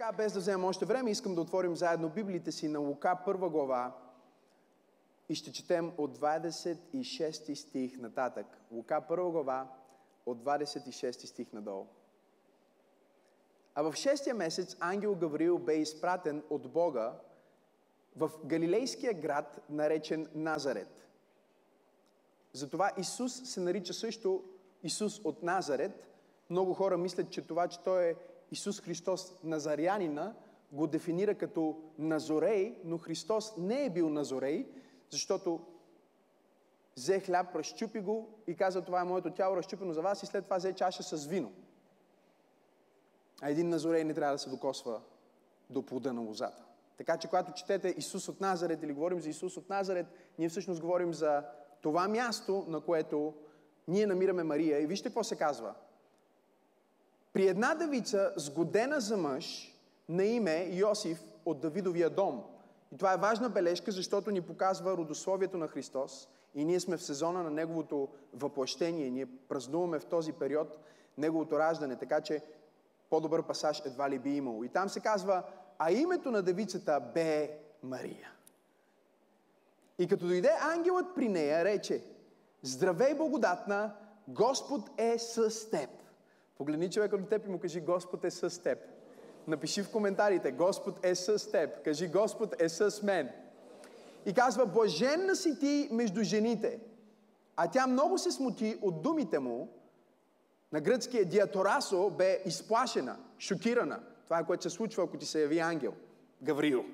така, без да вземем още време, искам да отворим заедно Библиите си на Лука, първа глава и ще четем от 26 стих нататък. Лука, първа глава, от 26 стих надолу. А в шестия месец ангел Гавриил бе изпратен от Бога в галилейския град, наречен Назарет. Затова Исус се нарича също Исус от Назарет. Много хора мислят, че това, че Той е Исус Христос Назарянина, го дефинира като Назорей, но Христос не е бил Назорей, защото взе хляб, разчупи го и каза, това е моето тяло, разчупено за вас и след това взе чаша с вино. А един Назорей не трябва да се докосва до плода на лозата. Така че, когато четете Исус от Назарет или говорим за Исус от Назарет, ние всъщност говорим за това място, на което ние намираме Мария. И вижте какво се казва. При една девица, сгодена за мъж, на име Йосиф от Давидовия дом. И това е важна бележка, защото ни показва родословието на Христос. И ние сме в сезона на Неговото въплъщение. Ние празнуваме в този период Неговото раждане. Така че по-добър пасаж едва ли би имало. И там се казва, а името на девицата бе Мария. И като дойде ангелът при нея, рече, здравей благодатна, Господ е с теб. Погледни човека до теб и му кажи, Господ е с теб. Напиши в коментарите, Господ е с теб. Кажи, Господ е с мен. И казва, блаженна си ти между жените. А тя много се смути от думите му. На гръцкия диаторасо бе изплашена, шокирана. Това е което се случва, ако ти се яви ангел. Гавриил.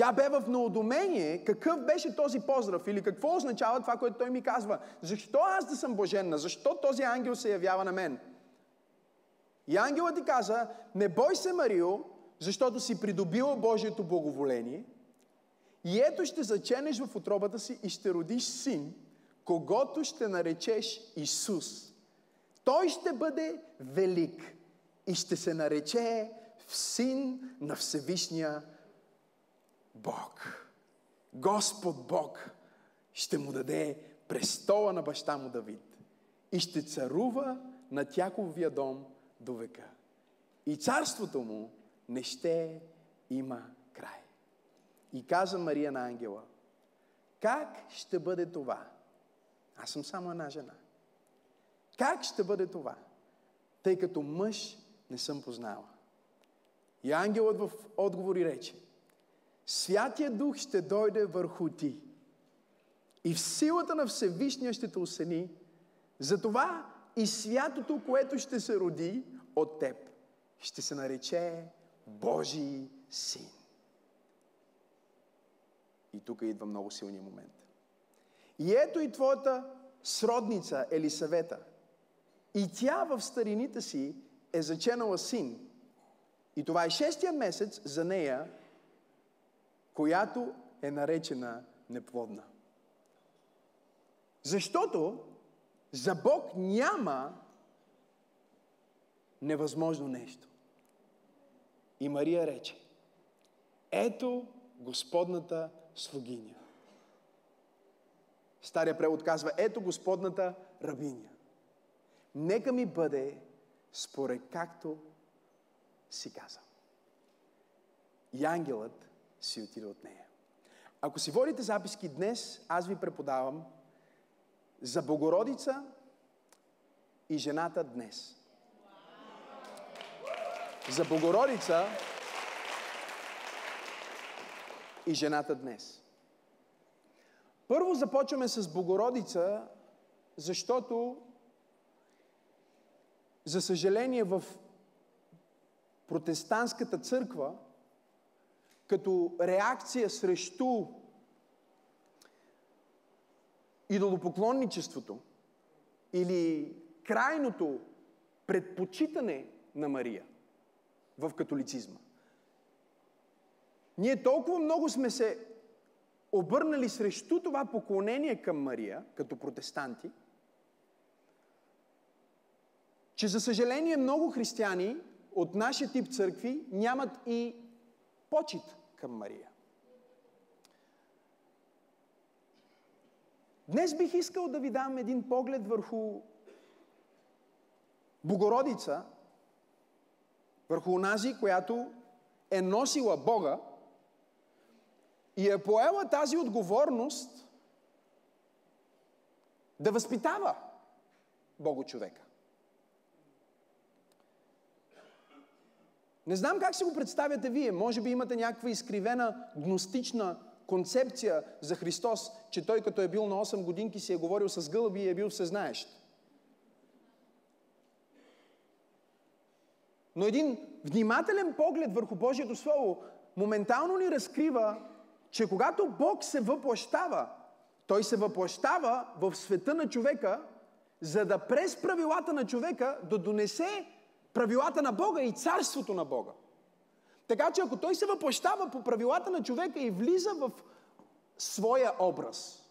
Тя бе в неудомение какъв беше този поздрав или какво означава това, което той ми казва. Защо аз да съм блаженна? Защо този ангел се явява на мен? И ангелът ти каза, не бой се, Марио, защото си придобила Божието благоволение и ето ще заченеш в отробата си и ще родиш син, когато ще наречеш Исус. Той ще бъде велик и ще се нарече син на Всевишния Бог. Господ Бог ще му даде престола на баща му Давид и ще царува на Тяковия дом до века. И царството му не ще има край. И каза Мария на ангела, как ще бъде това? Аз съм само една жена. Как ще бъде това? Тъй като мъж не съм познала. И ангелът в отговори рече, Святия Дух ще дойде върху ти и в силата на Всевишния ще те осени, затова и святото, което ще се роди от теб, ще се нарече Божий син. И тук идва много силния момент. И ето и твоята сродница Елисавета. И тя в старините си е заченала син. И това е шестия месец за нея, която е наречена неплодна. Защото за Бог няма невъзможно нещо. И Мария рече, ето Господната слугиня. Стария превод казва, ето Господната рабиня. Нека ми бъде според както си казал. И ангелът си отиде от нея. Ако си водите записки днес, аз ви преподавам за Богородица и жената днес. За Богородица и жената днес. Първо започваме с Богородица, защото, за съжаление, в протестантската църква, като реакция срещу идолопоклонничеството или крайното предпочитане на Мария в католицизма. Ние толкова много сме се обърнали срещу това поклонение към Мария, като протестанти, че за съжаление много християни от нашия тип църкви нямат и почет към Мария. Днес бих искал да ви дам един поглед върху Богородица върху онази, която е носила Бога и е поела тази отговорност да възпитава Бого човека. Не знам как си го представяте вие. Може би имате някаква изкривена гностична концепция за Христос, че Той като е бил на 8 годинки си е говорил с гълъби и е бил всезнаещ. Но един внимателен поглед върху Божието Слово моментално ни разкрива, че когато Бог се въплащава, Той се въплащава в света на човека, за да през правилата на човека да донесе правилата на Бога и царството на Бога. Така че ако той се въплащава по правилата на човека и влиза в своя образ,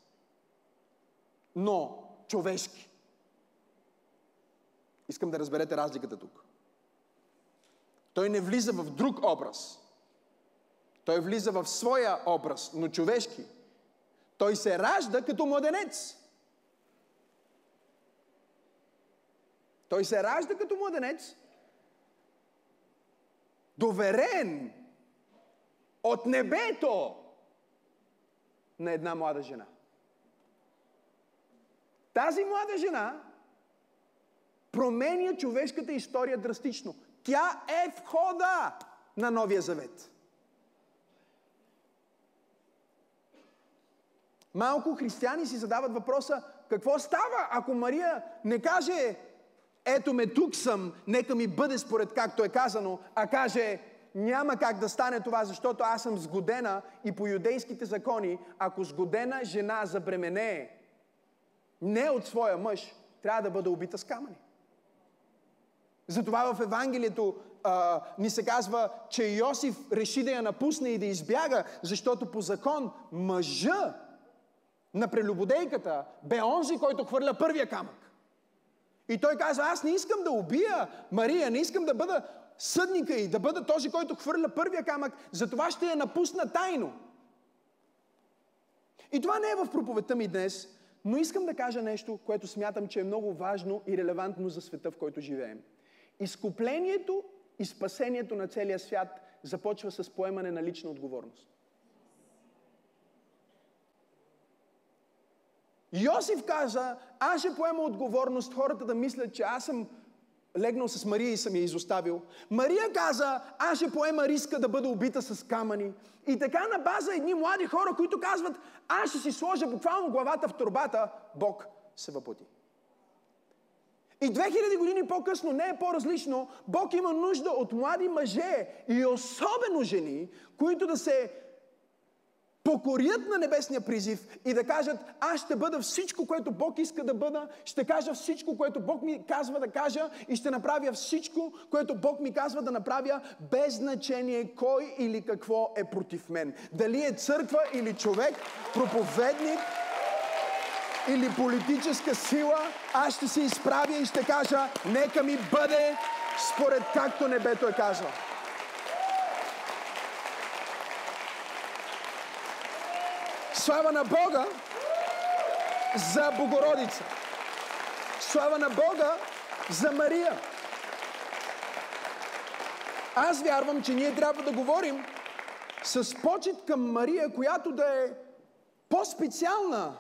но човешки. Искам да разберете разликата тук. Той не влиза в друг образ. Той влиза в своя образ, но човешки. Той се ражда като младенец. Той се ражда като младенец доверен от небето на една млада жена. Тази млада жена променя човешката история драстично. Тя е входа на Новия Завет. Малко християни си задават въпроса, какво става, ако Мария не каже ето ме тук съм, нека ми бъде според както е казано, а каже, няма как да стане това, защото аз съм сгодена и по юдейските закони, ако сгодена жена забременее не от своя мъж, трябва да бъде убита с камъни. Затова в Евангелието а, ни се казва, че Йосиф реши да я напусне и да избяга, защото по закон мъжа на прелюбодейката бе онзи, който хвърля първия камък. И той казва, аз не искам да убия Мария, не искам да бъда съдника и да бъда този, който хвърля първия камък, затова ще я напусна тайно. И това не е в проповедта ми днес, но искам да кажа нещо, което смятам, че е много важно и релевантно за света, в който живеем. Изкуплението и спасението на целия свят започва с поемане на лична отговорност. Йосиф каза, аз ще поема отговорност хората да мислят, че аз съм легнал с Мария и съм я изоставил. Мария каза, аз ще поема риска да бъда убита с камъни. И така на база едни млади хора, които казват, аз ще си сложа буквално главата в турбата, Бог се въплати. И 2000 години по-късно не е по-различно. Бог има нужда от млади мъже и особено жени, които да се покорят на небесния призив и да кажат, аз ще бъда всичко, което Бог иска да бъда, ще кажа всичко, което Бог ми казва да кажа и ще направя всичко, което Бог ми казва да направя, без значение кой или какво е против мен. Дали е църква или човек, проповедник, или политическа сила, аз ще се изправя и ще кажа, нека ми бъде според както небето е казал. Слава на Бога за Богородица. Слава на Бога за Мария. Аз вярвам, че ние трябва да говорим с почет към Мария, която да е по-специална.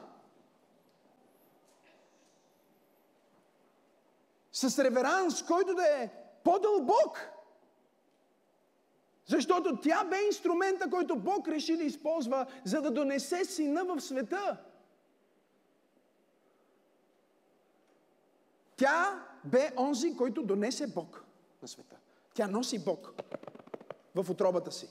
С реверанс, който да е по-дълбок. Защото тя бе инструмента, който Бог реши да използва, за да донесе сина в света. Тя бе онзи, който донесе Бог на света. Тя носи Бог в отробата си.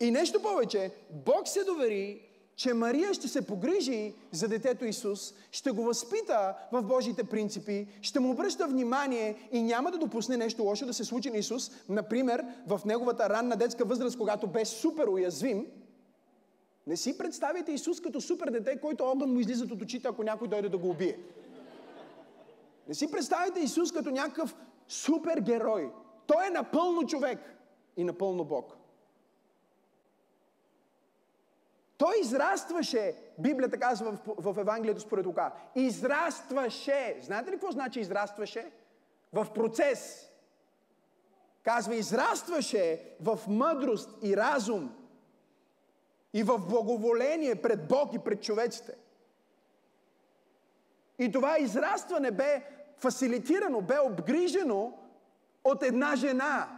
И нещо повече, Бог се довери че Мария ще се погрижи за детето Исус, ще го възпита в Божите принципи, ще му обръща внимание и няма да допусне нещо лошо да се случи на Исус. Например, в неговата ранна детска възраст, когато бе супер уязвим, не си представите Исус като супер дете, който огън му излизат от очите, ако някой дойде да го убие. Не си представите Исус като някакъв супер герой. Той е напълно човек и напълно Бог. Той израстваше, Библията казва в, в Евангелието според Лука. Израстваше. Знаете ли какво значи израстваше? в процес. Казва, израстваше в мъдрост и разум и в благоволение пред Бог и пред човеците. И това израстване бе фасилитирано, бе обгрижено от една жена.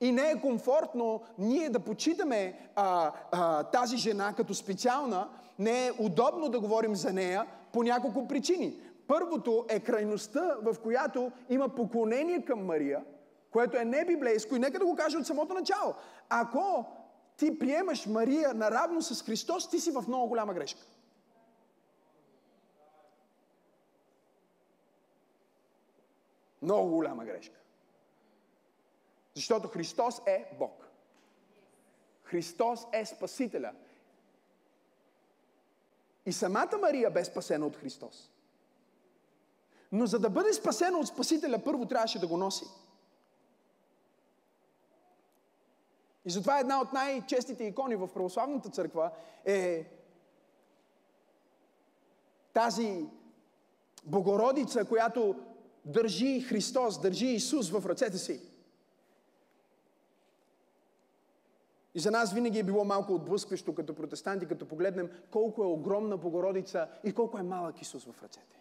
И не е комфортно ние да почитаме а, а, тази жена като специална, не е удобно да говорим за нея по няколко причини. Първото е крайността, в която има поклонение към Мария, което е не библейско и нека да го кажа от самото начало. Ако ти приемаш Мария наравно с Христос, ти си в много голяма грешка. Много голяма грешка. Защото Христос е Бог. Христос е Спасителя. И самата Мария бе спасена от Христос. Но за да бъде спасена от Спасителя, първо трябваше да го носи. И затова една от най-честите икони в православната църква е тази Богородица, която държи Христос, държи Исус в ръцете си. И за нас винаги е било малко отблъскващо като протестанти, като погледнем колко е огромна Богородица и колко е малък Исус в ръцете.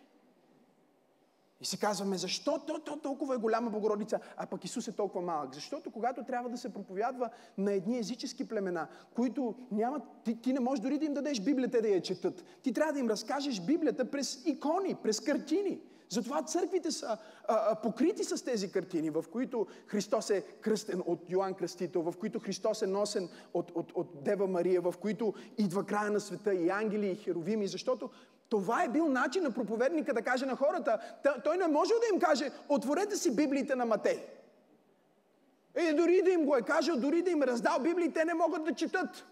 И си казваме, защо то, то толкова е голяма Богородица, а пък Исус е толкова малък? Защото когато трябва да се проповядва на едни езически племена, които нямат, ти, ти не можеш дори да им дадеш Библията да я четат. Ти трябва да им разкажеш Библията през икони, през картини. Затова църквите са а, а, покрити с тези картини, в които Христос е кръстен от Йоанн Кръстител, в които Христос е носен от, от, от Дева Мария, в които идва края на света и ангели и херовими, защото това е бил начин на проповедника да каже на хората. Той не може да им каже, отворете си Библиите на Матей. И дори да им го е кажел, дори да им е раздал Библии, те не могат да четат.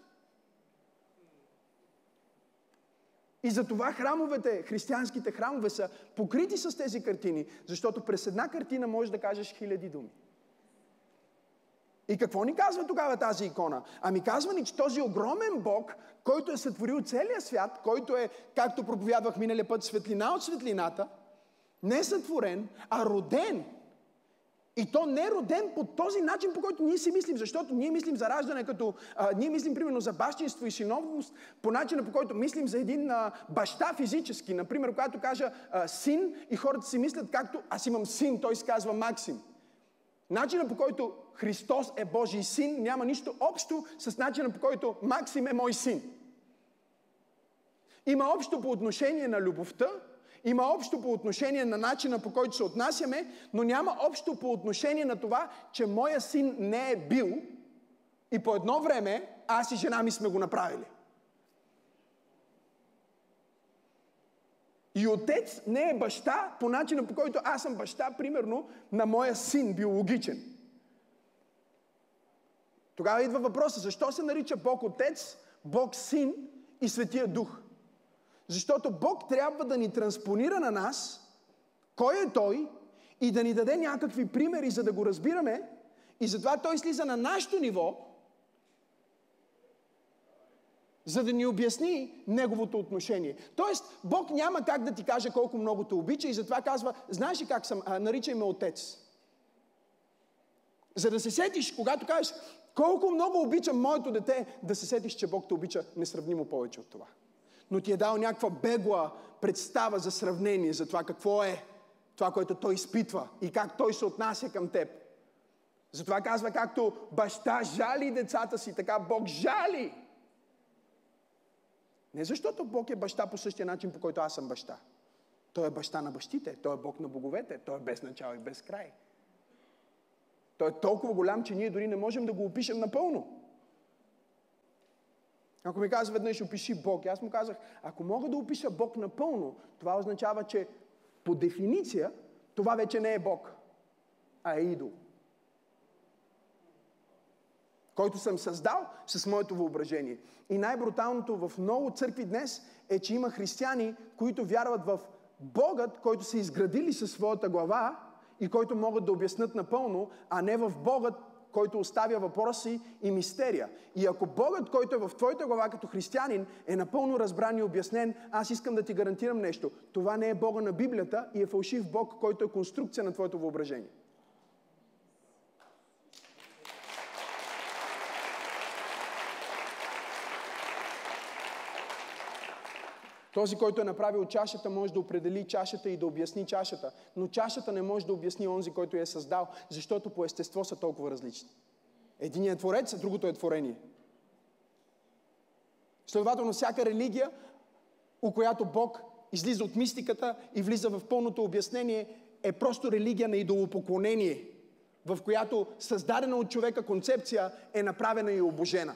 И затова храмовете, християнските храмове са покрити с тези картини, защото през една картина можеш да кажеш хиляди думи. И какво ни казва тогава тази икона? Ами казва ни, че този огромен Бог, който е сътворил целия свят, който е, както проповядвах миналия път, светлина от светлината, не е сътворен, а роден и то не е роден по този начин, по който ние си мислим, защото ние мислим за раждане като... А, ние мислим, примерно, за бащинство и синовност, по начина, по който мислим за един а, баща физически. Например, когато кажа а, син и хората си мислят както аз имам син, той се казва Максим. Начина по който Христос е Божий син няма нищо общо с начина по който Максим е мой син. Има общо по отношение на любовта, има общо по отношение на начина по който се отнасяме, но няма общо по отношение на това, че моя син не е бил и по едно време аз и жена ми сме го направили. И отец не е баща по начина по който аз съм баща, примерно, на моя син, биологичен. Тогава идва въпроса, защо се нарича Бог Отец, Бог Син и Светия Дух? Защото Бог трябва да ни транспонира на нас кой е Той и да ни даде някакви примери, за да го разбираме. И затова Той слиза на нашето ниво, за да ни обясни Неговото отношение. Тоест, Бог няма как да ти каже колко много те обича и затова казва, знаеш ли как съм, а, наричай ме Отец. За да се сетиш, когато кажеш, колко много обичам моето дете, да се сетиш, че Бог те обича несравнимо повече от това но ти е дал някаква бегла представа за сравнение за това какво е това, което той изпитва и как той се отнася към теб. Затова казва, както баща жали децата си, така Бог жали. Не защото Бог е баща по същия начин, по който аз съм баща. Той е баща на бащите, Той е Бог на боговете, Той е без начало и без край. Той е толкова голям, че ние дори не можем да го опишем напълно. Ако ми казва веднъж, опиши Бог, аз му казах, ако мога да опиша Бог напълно, това означава, че по дефиниция това вече не е Бог, а е идол. Който съм създал с моето въображение. И най-бруталното в много църкви днес е, че има християни, които вярват в Богът, който са изградили със своята глава и който могат да обяснат напълно, а не в Богът, който оставя въпроси и мистерия. И ако Богът, който е в твоята глава като християнин, е напълно разбран и обяснен, аз искам да ти гарантирам нещо. Това не е Бога на Библията и е фалшив Бог, който е конструкция на твоето въображение. Този, който е направил чашата, може да определи чашата и да обясни чашата. Но чашата не може да обясни онзи, който я е създал, защото по естество са толкова различни. Единият е творец, а другото е творение. Следователно, всяка религия, у която Бог излиза от мистиката и влиза в пълното обяснение, е просто религия на идолопоклонение, в която създадена от човека концепция е направена и обожена.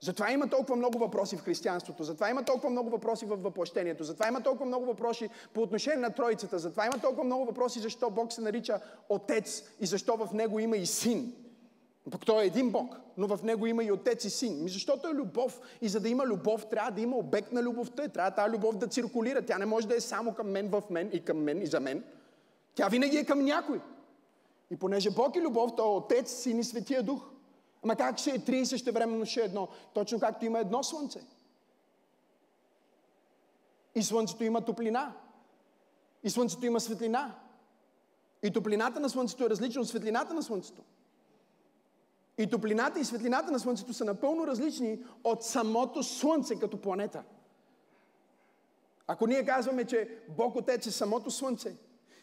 Затова има толкова много въпроси в християнството, затова има толкова много въпроси в въплъщението, затова има толкова много въпроси по отношение на Троицата, затова има толкова много въпроси защо Бог се нарича Отец и защо в Него има и Син. Пък той е един Бог, но в Него има и Отец и Син. Ми защото е любов и за да има любов, трябва да има обект на любовта и трябва тази любов да циркулира. Тя не може да е само към мен, в мен и към мен и за мен. Тя винаги е към някой. И понеже Бог е любов, той е Отец, Син и Светия Дух – Ама как ще е три и също времено ще е едно? Точно както има едно слънце. И слънцето има топлина. И слънцето има светлина. И топлината на слънцето е различна от светлината на слънцето. И топлината и светлината на слънцето са напълно различни от самото слънце като планета. Ако ние казваме, че Бог Отец е самото слънце,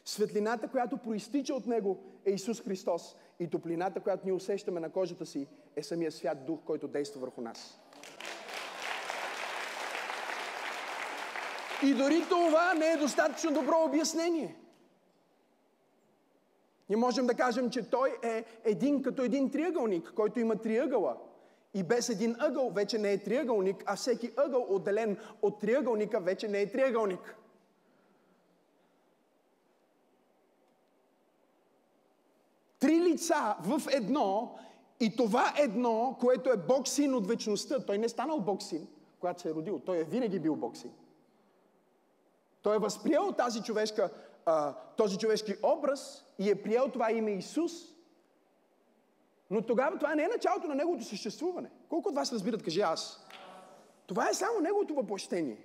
светлината, която проистича от Него, е Исус Христос. И топлината, която ние усещаме на кожата си, е самия свят дух, който действа върху нас. И дори това не е достатъчно добро обяснение. Ние можем да кажем, че той е един като един триъгълник, който има триъгъла. И без един ъгъл вече не е триъгълник, а всеки ъгъл, отделен от триъгълника, вече не е триъгълник. Три лица в едно и това едно, което е Бог син от вечността. Той не е станал Бог син, когато се е родил. Той е винаги бил Бог син. Той е възприел тази човешка, този човешки образ и е приел това име Исус. Но тогава това не е началото на неговото съществуване. Колко от вас разбират, кажи аз. Това е само неговото въплощение.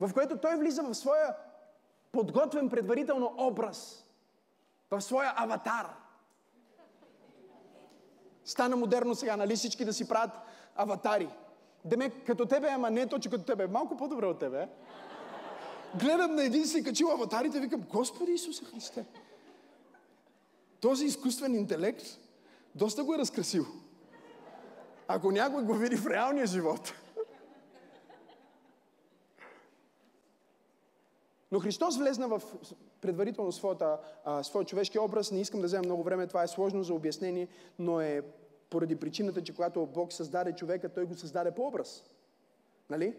В което той влиза в своя подготвен предварително образ в своя аватар. Стана модерно сега, нали всички да си правят аватари. Деме, като тебе, ама не точно като тебе. Малко по-добре от тебе. Гледам на един си качил аватарите, викам, Господи Исусе Христе. Този изкуствен интелект доста го е разкрасил. Ако някой го види в реалния живот. Но Христос влезна в предварително своята, а, своя човешки образ. Не искам да взема много време, това е сложно за обяснение, но е поради причината, че когато Бог създаде човека, Той го създаде по образ. Нали?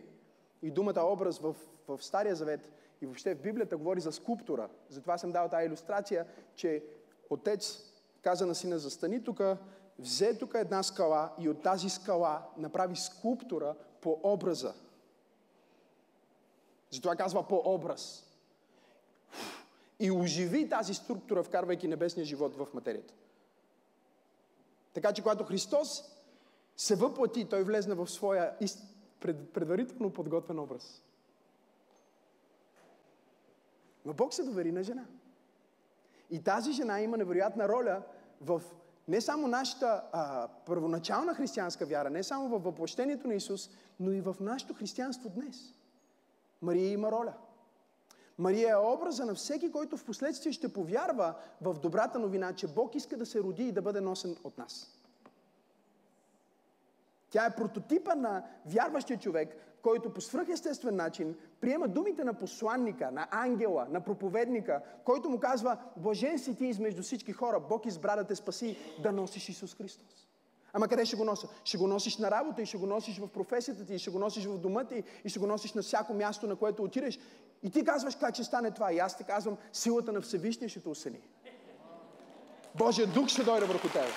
И думата образ в, в Стария Завет и въобще в Библията говори за скулптура. Затова съм дал тази иллюстрация, че отец каза на сина, застани тук, взе тук една скала и от тази скала направи скулптура по образа. Затова казва по образ и оживи тази структура, вкарвайки небесния живот в материята. Така че, когато Христос се въплати, той влезна в своя предварително подготвен образ. Но Бог се довери на жена. И тази жена има невероятна роля в не само нашата а, първоначална християнска вяра, не само в въплощението на Исус, но и в нашето християнство днес. Мария има роля – Мария е образа на всеки, който в последствие ще повярва в добрата новина, че Бог иска да се роди и да бъде носен от нас. Тя е прототипа на вярващия човек, който по свръхестествен начин приема думите на посланника, на ангела, на проповедника, който му казва, блажен си ти измежду всички хора, Бог избра да те спаси, да носиш Исус Христос. Ама къде ще го нося? Ще го носиш на работа и ще го носиш в професията ти, и ще го носиш в дома ти, и ще го носиш на всяко място, на което отидеш. И ти казваш как ще стане това. И аз ти казвам, силата на Всевишния ще те осени. Божия дух ще дойде върху тебе.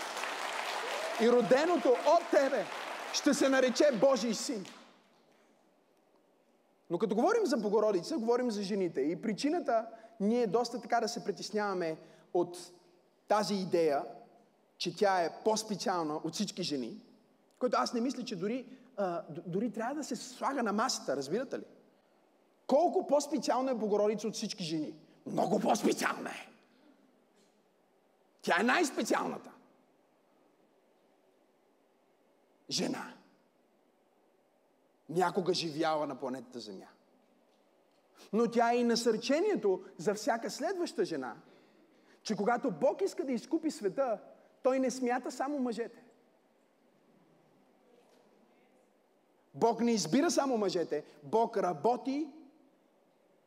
И роденото от тебе ще се нарече Божий син. Но като говорим за Богородица, говорим за жените. И причината ние доста така да се притесняваме от тази идея че тя е по-специална от всички жени, което аз не мисля, че дори, а, дори трябва да се слага на масата, разбирате ли? Колко по-специална е Богородица от всички жени? Много по-специална е. Тя е най-специалната. Жена. Някога живяла на планетата Земя. Но тя е и насърчението за всяка следваща жена, че когато Бог иска да изкупи света, той не смята само мъжете. Бог не избира само мъжете. Бог работи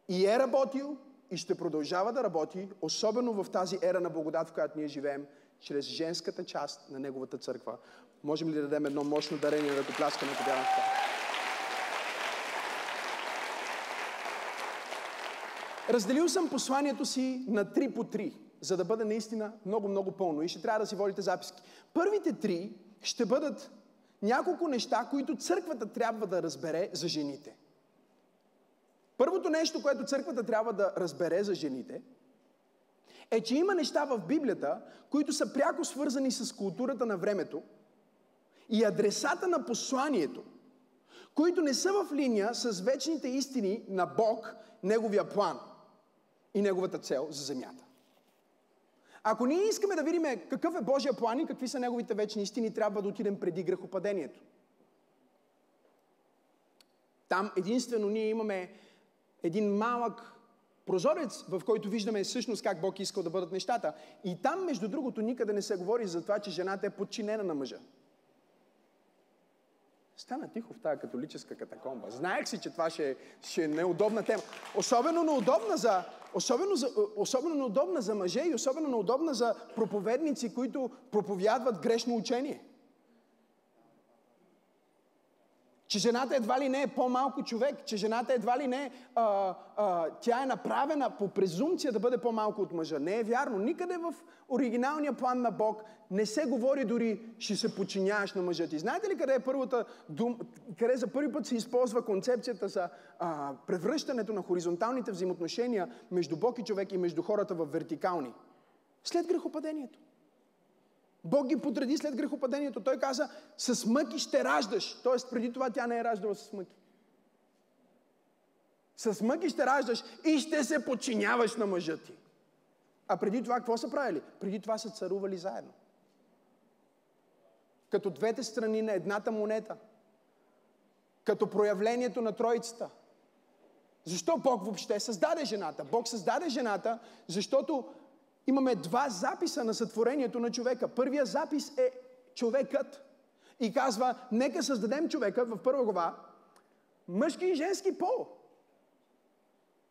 и е работил и ще продължава да работи, особено в тази ера на благодат, в която ние живеем, чрез женската част на Неговата църква. Можем ли да дадем едно мощно дарение на ръкопляскане, бяхме това? Разделил съм посланието си на три по три, за да бъде наистина много-много пълно. И ще трябва да си водите записки. Първите три ще бъдат няколко неща, които църквата трябва да разбере за жените. Първото нещо, което църквата трябва да разбере за жените, е, че има неща в Библията, които са пряко свързани с културата на времето и адресата на посланието, които не са в линия с вечните истини на Бог, Неговия план и Неговата цел за земята. Ако ние искаме да видим какъв е Божия план и какви са Неговите вечни истини, трябва да отидем преди грехопадението. Там единствено ние имаме един малък прозорец, в който виждаме всъщност как Бог искал да бъдат нещата. И там, между другото, никъде не се говори за това, че жената е подчинена на мъжа. Стана тихо в тази католическа катакомба. Знаех си, че това ще, ще е неудобна тема. Особено неудобна за, особено, за, особено неудобна за мъже и особено неудобна за проповедници, които проповядват грешно учение. Че жената едва ли не е по-малко човек, че жената едва ли не а, а, тя е направена по презумция да бъде по-малко от мъжа. Не е вярно. Никъде в оригиналния план на Бог не се говори дори, ще се подчиняваш на мъжа ти. Знаете ли къде е първата дум, къде за първи път се използва концепцията за а, превръщането на хоризонталните взаимоотношения между Бог и човек и между хората в вертикални? След грехопадението. Бог ги подреди след грехопадението. Той каза, с мъки ще раждаш. Тоест, преди това тя не е раждала с мъки. С мъки ще раждаш и ще се подчиняваш на мъжа ти. А преди това какво са правили? Преди това са царували заедно. Като двете страни на едната монета. Като проявлението на Троицата. Защо Бог въобще създаде жената? Бог създаде жената, защото имаме два записа на сътворението на човека. Първия запис е човекът. И казва, нека създадем човека в първа глава, мъжки и женски пол.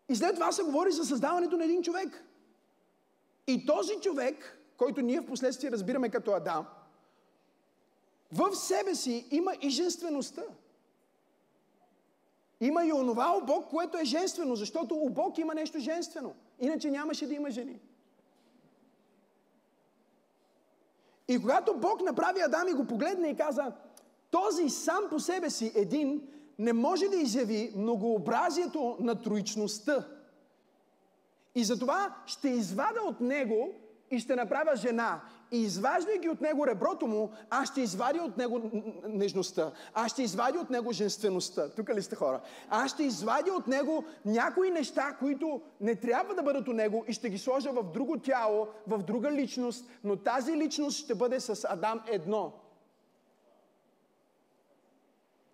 И след това се говори за създаването на един човек. И този човек, който ние в последствие разбираме като Адам, в себе си има и женствеността. Има и онова у Бог, което е женствено, защото у Бог има нещо женствено. Иначе нямаше да има жени. И когато Бог направи Адам и го погледна и каза, този сам по себе си един не може да изяви многообразието на троичността. И затова ще извада от него и ще направя жена. И изваждайки от него реброто му, аз ще извадя от него нежността. Аз ще извадя от него женствеността. Тук ли сте хора? Аз ще извадя от него някои неща, които не трябва да бъдат у него и ще ги сложа в друго тяло, в друга личност, но тази личност ще бъде с Адам едно.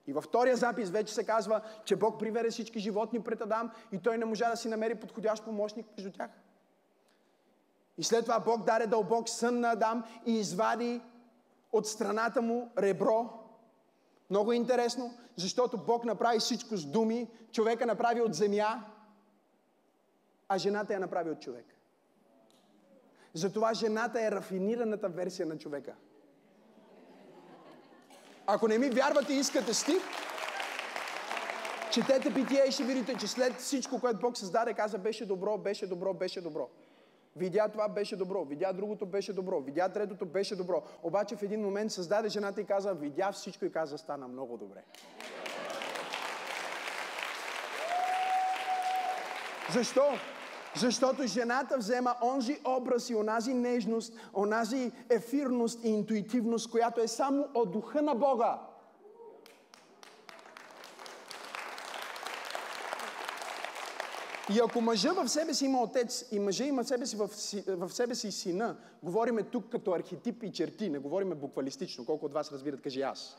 И във втория запис вече се казва, че Бог приведе всички животни пред Адам и той не можа да си намери подходящ помощник между тях. И след това Бог даде дълбок сън на Адам и извади от страната му ребро. Много интересно, защото Бог направи всичко с думи, човека направи от земя, а жената я направи от човек. Затова жената е рафинираната версия на човека. Ако не ми вярвате и искате стих, четете питие и ще видите, че след всичко, което Бог създаде, каза беше добро, беше добро, беше добро. Видя това беше добро, видя другото беше добро, видя третото беше добро. Обаче в един момент създаде жената и каза, видя всичко и каза, стана много добре. Защо? Защото жената взема онзи образ и онази нежност, онази ефирност и интуитивност, която е само от духа на Бога. И ако мъжа в себе си има отец и мъжа има в себе си, в, в себе си сина, говориме тук като архетип и черти, не говориме буквалистично. Колко от вас разбират, кажи аз.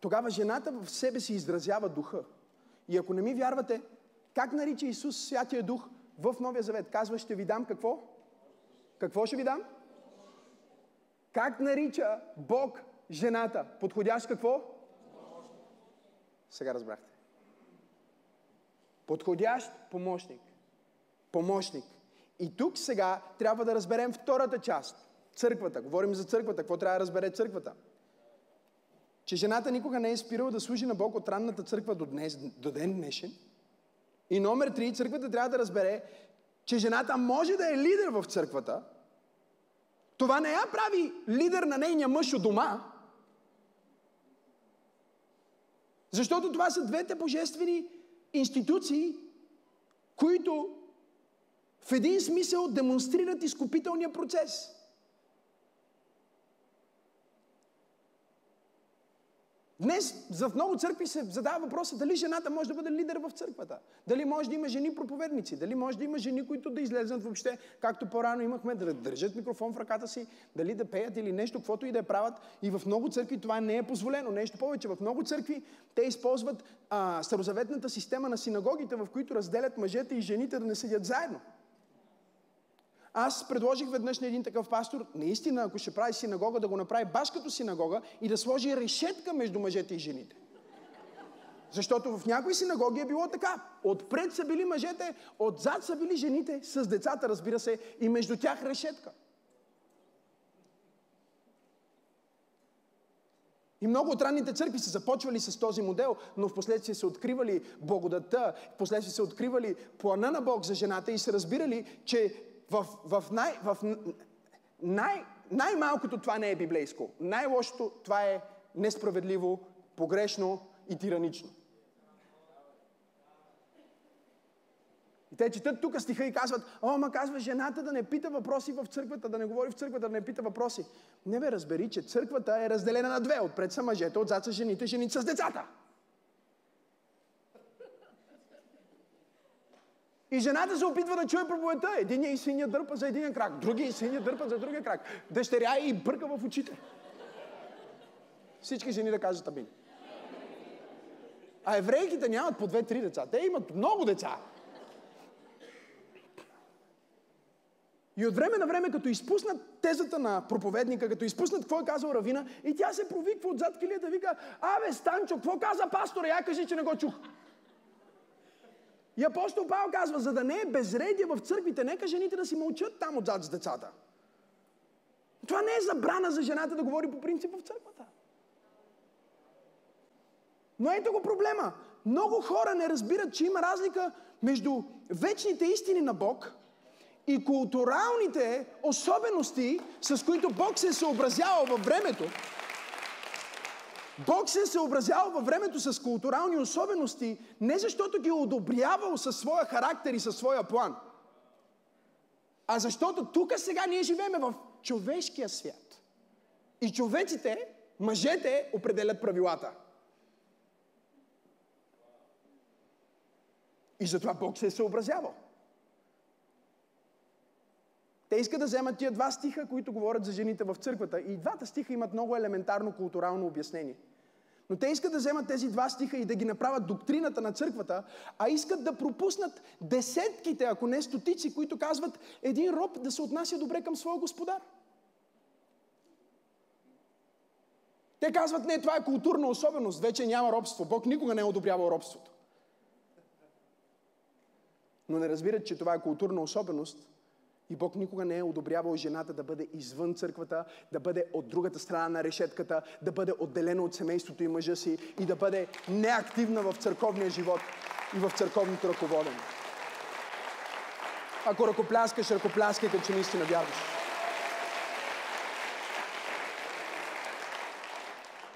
Тогава жената в себе си изразява духа. И ако не ми вярвате, как нарича Исус Святия Дух в Новия Завет? Казва, ще ви дам какво? Какво ще ви дам? Как нарича Бог жената? Подходящ какво? Сега разбрахте. Подходящ помощник. Помощник. И тук сега трябва да разберем втората част. Църквата. Говорим за църквата. Какво трябва да разбере църквата? Че жената никога не е спирала да служи на Бог от ранната църква до, днес, до ден днешен. И номер три, църквата трябва да разбере, че жената може да е лидер в църквата. Това не я прави лидер на нейния мъж у дома. Защото това са двете божествени институции, които в един смисъл демонстрират изкупителния процес. Днес за много църкви се задава въпроса дали жената може да бъде лидер в църквата. Дали може да има жени проповедници. Дали може да има жени, които да излезнат въобще, както по-рано имахме, да държат микрофон в ръката си, дали да пеят или нещо, каквото и да правят. И в много църкви това не е позволено. Нещо повече. В много църкви те използват а, старозаветната система на синагогите, в които разделят мъжете и жените да не седят заедно. Аз предложих веднъж на един такъв пастор, наистина, ако ще прави синагога, да го направи баш като синагога и да сложи решетка между мъжете и жените. Защото в някои синагоги е било така. Отпред са били мъжете, отзад са били жените, с децата, разбира се, и между тях решетка. И много от ранните църкви са започвали с този модел, но в последствие са откривали благодата, в последствие са откривали плана на Бог за жената и са разбирали, че в, в, най, в най, най-малкото това не е библейско. Най-лошото това е несправедливо, погрешно и тиранично. И те четат тук стиха и казват, о, ма казва жената да не пита въпроси в църквата, да не говори в църквата, да не пита въпроси. Не бе, разбери, че църквата е разделена на две. Отпред са мъжете, отзад са жените, жените с децата. И жената се опитва да чуе проповедта. Единия и синия дърпа за един крак, другия и синия дърпа за другия крак. Дъщеря и бърка в очите. Всички жени да кажат амин. А еврейките нямат по две-три деца. Те имат много деца. И от време на време, като изпуснат тезата на проповедника, като изпуснат какво е казал Равина, и тя се провиква отзад килията, вика, абе, Станчо, какво каза пастора? Я кажи, че не го чух. И апостол Павел казва, за да не е безредие в църквите, нека жените да си мълчат там отзад с децата. Това не е забрана за жената да говори по принцип в църквата. Но ето го проблема. Много хора не разбират, че има разлика между вечните истини на Бог и културалните особености, с които Бог се е съобразявал във времето, Бог се е съобразял във времето с културални особености, не защото ги е одобрявал със своя характер и със своя план, а защото тук сега ние живеем в човешкия свят. И човеците, мъжете, определят правилата. И затова Бог се е съобразявал. Те искат да вземат тия два стиха, които говорят за жените в църквата. И двата стиха имат много елементарно културално обяснение. Но те искат да вземат тези два стиха и да ги направят доктрината на църквата, а искат да пропуснат десетките, ако не стотици, които казват един роб да се отнася добре към своя господар. Те казват, не, това е културна особеност, вече няма робство. Бог никога не е одобрявал робството. Но не разбират, че това е културна особеност и Бог никога не е одобрявал жената да бъде извън църквата, да бъде от другата страна на решетката, да бъде отделена от семейството и мъжа си и да бъде неактивна в църковния живот и в църковното ръководене. Ако ръкопляскаш, ръкопляскай, като че наистина вярваш.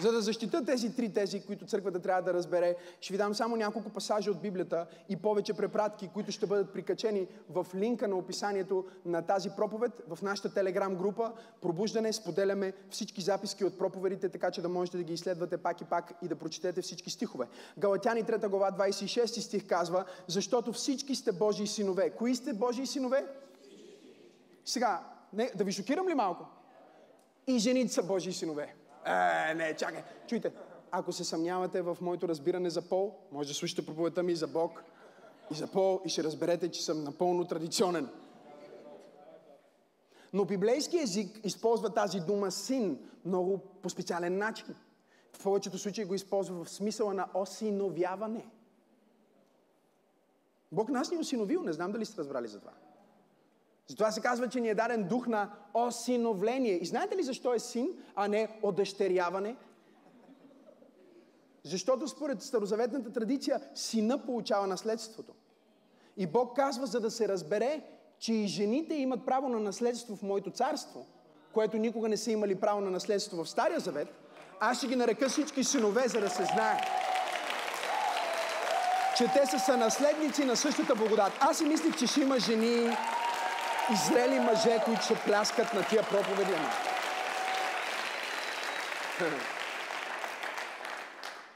За да защита тези три тези, които църквата трябва да разбере, ще ви дам само няколко пасажа от Библията и повече препратки, които ще бъдат прикачени в линка на описанието на тази проповед в нашата телеграм група. Пробуждане, споделяме всички записки от проповедите, така че да можете да ги изследвате пак и пак и да прочетете всички стихове. Галатяни 3 глава 26 стих казва, защото всички сте Божии синове. Кои сте Божии синове? Сега, не, да ви шокирам ли малко? И жените са Божии синове. Е, не, чакай. Чуйте, ако се съмнявате в моето разбиране за пол, може да слушате проповедта ми за Бог и за пол и ще разберете, че съм напълно традиционен. Но библейски език използва тази дума син много по специален начин. В повечето случаи го използва в смисъла на осиновяване. Бог нас ни осиновил, не знам дали сте разбрали за това. Затова се казва, че ни е даден дух на осиновление. И знаете ли защо е син, а не одъщеряване? Защото според старозаветната традиция сина получава наследството. И Бог казва, за да се разбере, че и жените имат право на наследство в моето царство, което никога не са имали право на наследство в Стария завет, аз ще ги нарека всички синове, за да се знае, че те са сънаследници на същата благодат. Аз си мислих, че ще има жени, и зрели мъже, които ще пляскат на тия проповеди.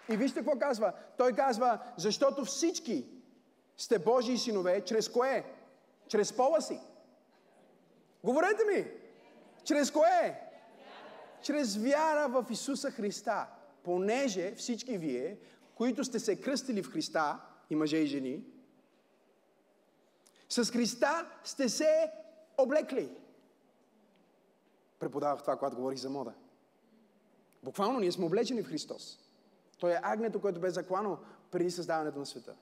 И вижте какво казва. Той казва, защото всички сте Божии синове, чрез кое? Чрез пола си. Говорете ми! Чрез кое? Чрез вяра в Исуса Христа. Понеже всички вие, които сте се кръстили в Христа, и мъже и жени, с Христа сте се облекли. Преподавах това, когато говорих за мода. Буквално ние сме облечени в Христос. Той е агнето, което бе заклано преди създаването на света.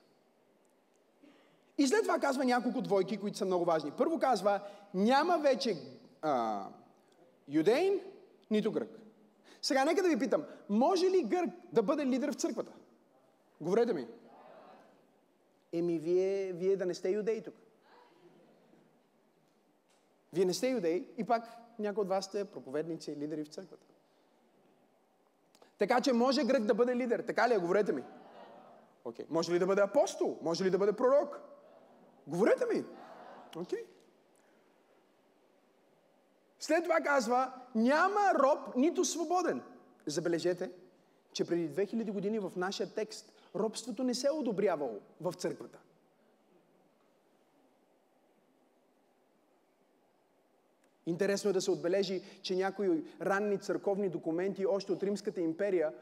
И след това казва няколко двойки, които са много важни. Първо казва, няма вече а, юдейн, нито грък. Сега нека да ви питам, може ли гърк да бъде лидер в църквата? Говорете ми. Еми, вие, вие да не сте юдеи тук. Вие не сте юдеи и пак някои от вас сте проповедници и лидери в църквата. Така че може грък да бъде лидер. Така ли е? Говорете ми. Okay. Може ли да бъде апостол? Може ли да бъде пророк? Говорете ми. Okay. След това казва, няма роб, нито свободен. Забележете, че преди 2000 години в нашия текст робството не се е одобрявало в църквата. Интересно е да се отбележи, че някои ранни църковни документи, още от Римската империя,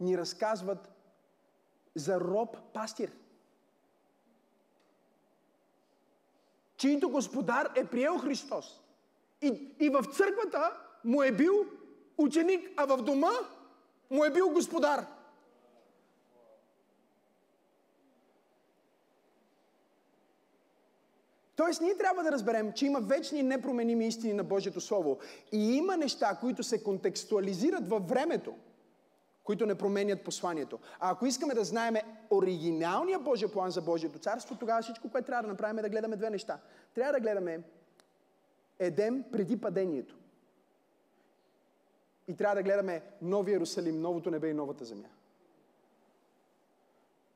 ни разказват за роб пастир. Чието господар е приел Христос. И, и в църквата му е бил ученик, а в дома му е бил господар. Тоест, ние трябва да разберем, че има вечни непроменими истини на Божието Слово. И има неща, които се контекстуализират във времето, които не променят посланието. А ако искаме да знаем оригиналния Божия план за Божието царство, тогава всичко, което трябва да направим е да гледаме две неща. Трябва да гледаме Едем преди падението. И трябва да гледаме Новия Иерусалим, новото небе и новата земя.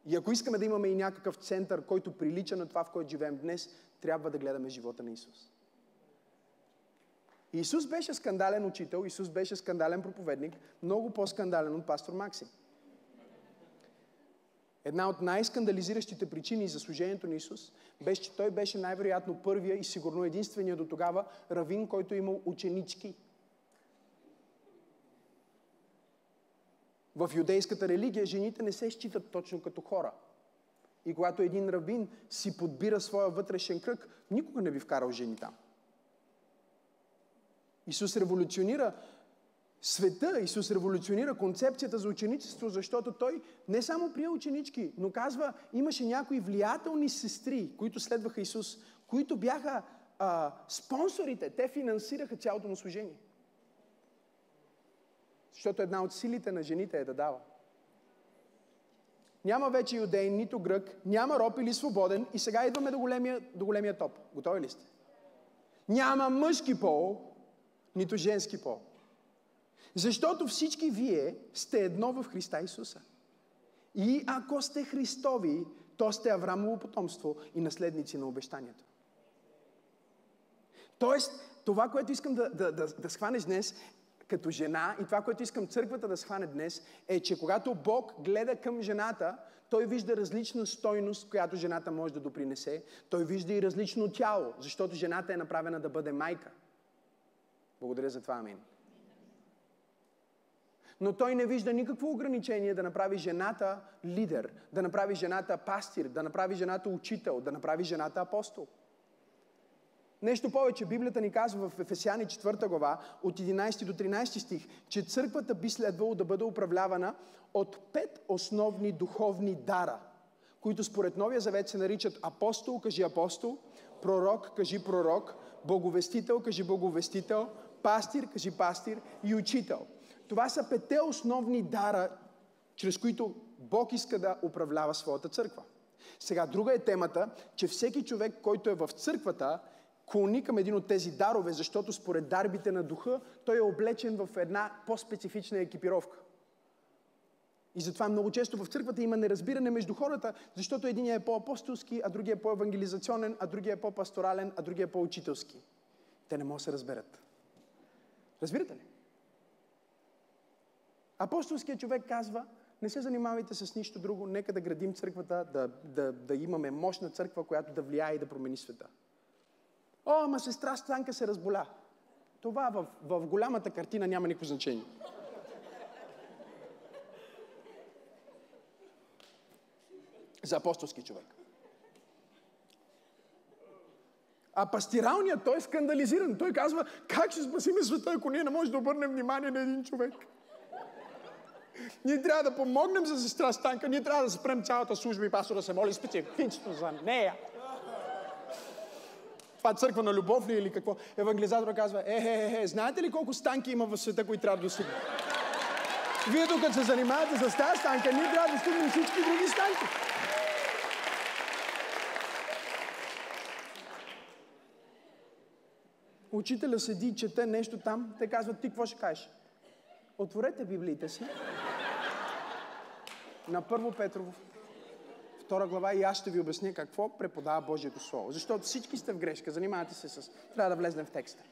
И ако искаме да имаме и някакъв център, който прилича на това, в който живеем днес, трябва да гледаме живота на Исус. Исус беше скандален учител, Исус беше скандален проповедник, много по-скандален от пастор Макси. Една от най-скандализиращите причини за служението на Исус беше, че той беше най-вероятно първия и сигурно единствения до тогава равин, който е имал ученички. В юдейската религия жените не се считат точно като хора. И когато един равин си подбира своя вътрешен кръг, никога не би вкарал жени там. Исус революционира света, Исус революционира концепцията за ученичество, защото той не само прие ученички, но казва, имаше някои влиятелни сестри, които следваха Исус, които бяха а, спонсорите, те финансираха цялото му служение. Защото една от силите на жените е да дава. Няма вече юдейн, нито грък, няма роб или свободен. И сега идваме до големия, до големия топ. Готови ли сте? Няма мъжки пол, нито женски пол. Защото всички вие сте едно в Христа Исуса. И ако сте Христови, то сте Аврамово потомство и наследници на обещанието. Тоест, това, което искам да, да, да, да схванеш днес, като жена, и това, което искам църквата да схване днес, е, че когато Бог гледа към жената, той вижда различна стойност, която жената може да допринесе. Той вижда и различно тяло, защото жената е направена да бъде майка. Благодаря за това, амин. Но той не вижда никакво ограничение да направи жената лидер, да направи жената пастир, да направи жената учител, да направи жената апостол. Нещо повече, Библията ни казва в Ефесяни 4 глава, от 11 до 13 стих, че църквата би следвало да бъде управлявана от пет основни духовни дара, които според Новия Завет се наричат апостол, кажи апостол, пророк, кажи пророк, боговестител, кажи боговестител, пастир, кажи пастир и учител. Това са пете основни дара, чрез които Бог иска да управлява своята църква. Сега, друга е темата, че всеки човек, който е в църквата, клони към един от тези дарове, защото според дарбите на духа, той е облечен в една по-специфична екипировка. И затова много често в църквата има неразбиране между хората, защото един е по-апостолски, а другия е по-евангелизационен, а другия е по-пасторален, а другия е по-учителски. Те не могат да се разберат. Разбирате ли? Апостолският човек казва, не се занимавайте с нищо друго, нека да градим църквата, да, да, да имаме мощна църква, която да влияе и да промени света. О, ама сестра Станка се разболя. Това в, в голямата картина няма никакво значение. За апостолски човек. А пастиралният, той е скандализиран. Той казва, как ще спасиме света, ако ние не можем да обърнем внимание на един човек? Ние трябва да помогнем за сестра Станка, ние трябва да спрем цялата служба и пастор да се моли специфично за нея. Това е църква на любов ли или какво? Евангелизатора казва, е, е, е, е, знаете ли колко станки има в света, които трябва да достигнат? Вие докато се занимавате с тази станка, ние трябва да достигнем всички други станки. Учителя седи и чете нещо там, те казват, ти какво ще кажеш? Отворете библиите си на първо Петрово, втора глава и аз ще ви обясня какво преподава Божието Слово. Защото всички сте в грешка, занимавате се с... Трябва да влезнем в текста.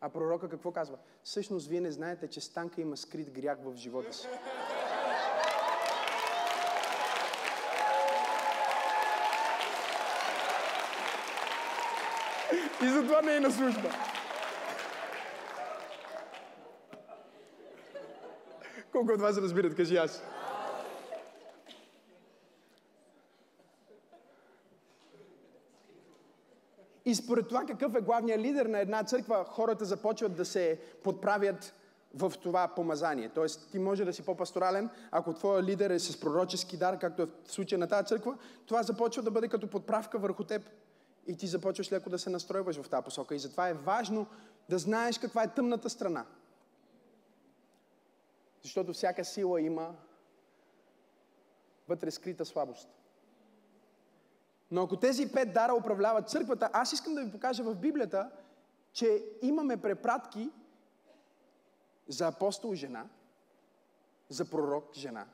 А пророка какво казва? Всъщност вие не знаете, че Станка има скрит грях в живота си. И затова не е на служба. Колко от вас разбират? Кажи аз. И според това какъв е главният лидер на една църква, хората започват да се подправят в това помазание. Тоест, ти може да си по-пасторален, ако твоя лидер е с пророчески дар, както е в случая на тази църква, това започва да бъде като подправка върху теб. И ти започваш леко да се настройваш в тази посока. И затова е важно да знаеш каква е тъмната страна. Защото всяка сила има вътре скрита слабост. Но ако тези пет дара управляват църквата, аз искам да ви покажа в Библията, че имаме препратки за апостол жена, за пророк жена,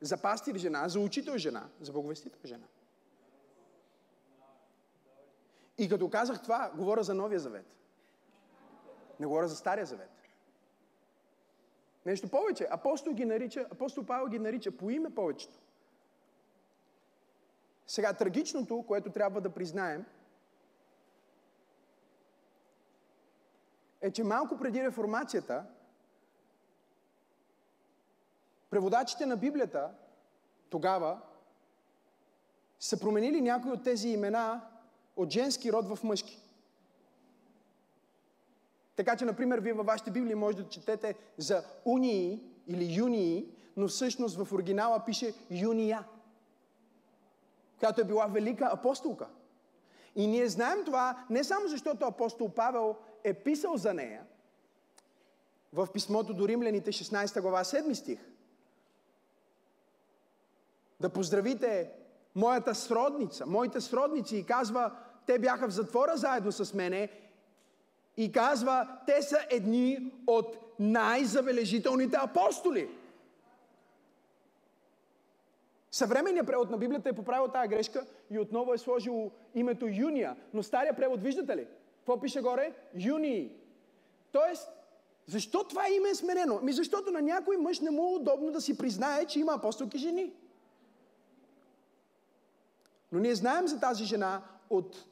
за пастир жена, за учител жена, за боговестител жена. И като казах това, говоря за Новия Завет. Не говоря за Стария Завет. Нещо повече. Апостол, ги нарича, апостол Павел ги нарича по име повечето. Сега, трагичното, което трябва да признаем, е, че малко преди реформацията, преводачите на Библията тогава са променили някои от тези имена от женски род в мъжки. Така че, например, вие във вашите Библии може да четете за унии или юнии, но всъщност в оригинала пише юния, която е била велика апостолка. И ние знаем това не само защото апостол Павел е писал за нея в писмото до римляните 16 глава 7 стих. Да поздравите моята сродница, моите сродници и казва, те бяха в затвора заедно с мене и казва, те са едни от най-забележителните апостоли. Съвременният превод на Библията е поправил тази грешка и отново е сложил името Юния. Но стария превод, виждате ли? Какво пише горе? Юнии. Тоест, защо това име е сменено? Ми защото на някой мъж не му е удобно да си признае, че има апостолки жени. Но ние знаем за тази жена от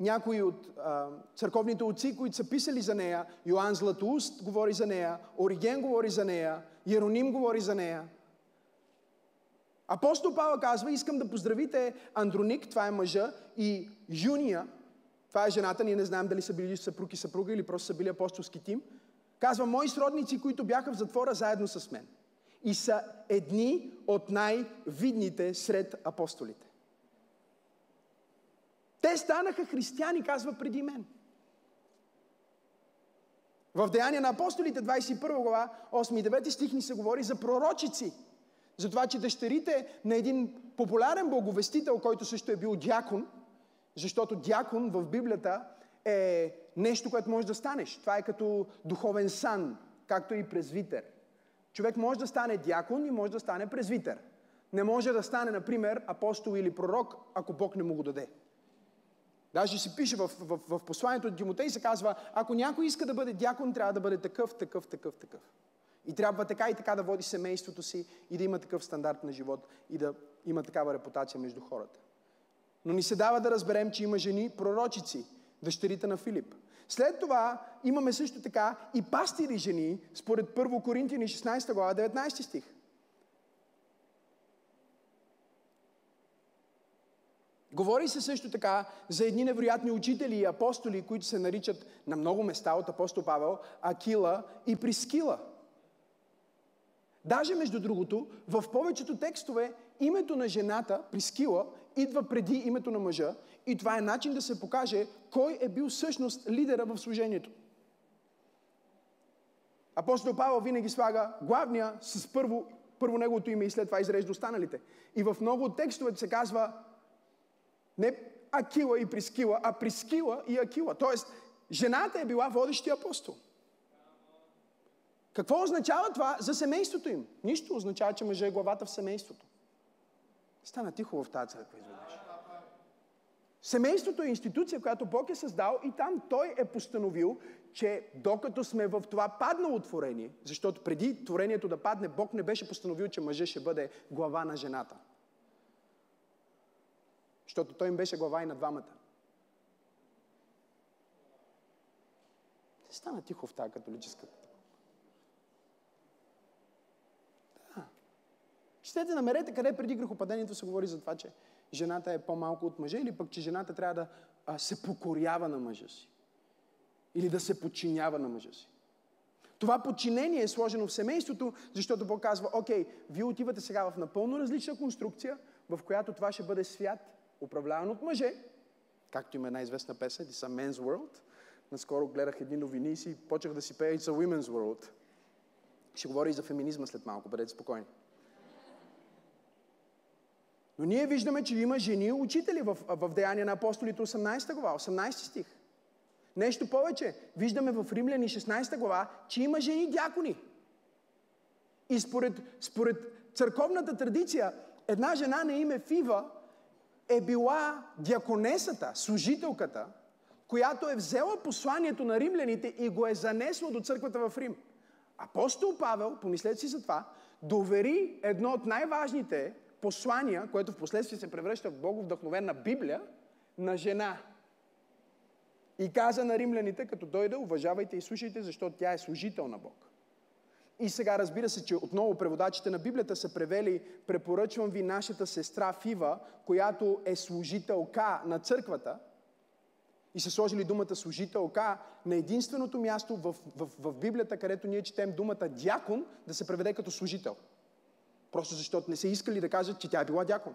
някои от а, църковните отци, които са писали за нея. Йоанн Златоуст говори за нея, Ориген говори за нея, Иероним говори за нея. Апостол Павел казва, искам да поздравите Андроник, това е мъжа, и Юния, това е жената, ние не знаем дали са били съпруг и съпруга или просто са били апостолски тим. Казва, мои сродници, които бяха в затвора заедно с мен. И са едни от най-видните сред апостолите. Те станаха християни, казва преди мен. В Деяния на апостолите, 21 глава, 8 и 9 стих ни се говори за пророчици. За това, че дъщерите на един популярен боговестител, който също е бил дякон, защото дякон в Библията е нещо, което може да станеш. Това е като духовен сан, както и презвитер. Човек може да стане дякон и може да стане презвитер. Не може да стане, например, апостол или пророк, ако Бог не му го даде. Даже си пише в, в, в посланието от Тимотей се казва, ако някой иска да бъде дякон, трябва да бъде такъв, такъв, такъв, такъв. И трябва така и така да води семейството си и да има такъв стандарт на живот и да има такава репутация между хората. Но ни се дава да разберем, че има жени пророчици, дъщерите на Филип. След това имаме също така и пастири жени, според 1 Коринтияни 16 глава, 19 стих. Говори се също така за едни невероятни учители и апостоли, които се наричат на много места от апостол Павел Акила и Прискила. Даже, между другото, в повечето текстове името на жената, Прискила, идва преди името на мъжа и това е начин да се покаже кой е бил всъщност лидера в служението. Апостол Павел винаги слага главния с първо, първо неговото име и след това изрежда останалите. И в много от текстовете се казва не Акила и Прискила, а Прискила и Акила. Тоест, жената е била водещия апостол. Какво означава това за семейството им? Нищо означава, че мъже е главата в семейството. Стана тихо в тази църква изведнъж. Семейството е институция, която Бог е създал и там Той е постановил, че докато сме в това паднало творение, защото преди творението да падне, Бог не беше постановил, че мъже ще бъде глава на жената. Защото той им беше глава и на двамата. Стана тихо в тази католическа. Да. Четете, намерете къде преди грехопадението се говори за това, че жената е по-малко от мъжа или пък, че жената трябва да а, се покорява на мъжа си. Или да се подчинява на мъжа си. Това подчинение е сложено в семейството, защото Бог казва, окей, вие отивате сега в напълно различна конструкция, в която това ще бъде свят, управляван от мъже, както има една известна песен, It's a Men's World. Наскоро гледах едни новини и си почнах да си пея It's a Women's World. Ще говоря и за феминизма след малко, бъдете спокойни. Но ние виждаме, че има жени учители в, в Деяния на апостолите 18 глава, 18 стих. Нещо повече, виждаме в Римляни 16 глава, че има жени дякони. И според, според църковната традиция, една жена на име Фива е била дяконесата, служителката, която е взела посланието на римляните и го е занесла до църквата в Рим. Апостол Павел, помислете си за това, довери едно от най-важните послания, което в последствие се превръща в боговдъхновена Библия, на жена. И каза на римляните, като дойде, уважавайте и слушайте, защото тя е служител на Бог. И сега разбира се, че отново преводачите на Библията са превели препоръчвам ви нашата сестра Фива, която е служителка на църквата. И са сложили думата служителка на единственото място в, в, в Библията, където ние четем думата дякон, да се преведе като служител. Просто защото не са искали да кажат, че тя е била дякон.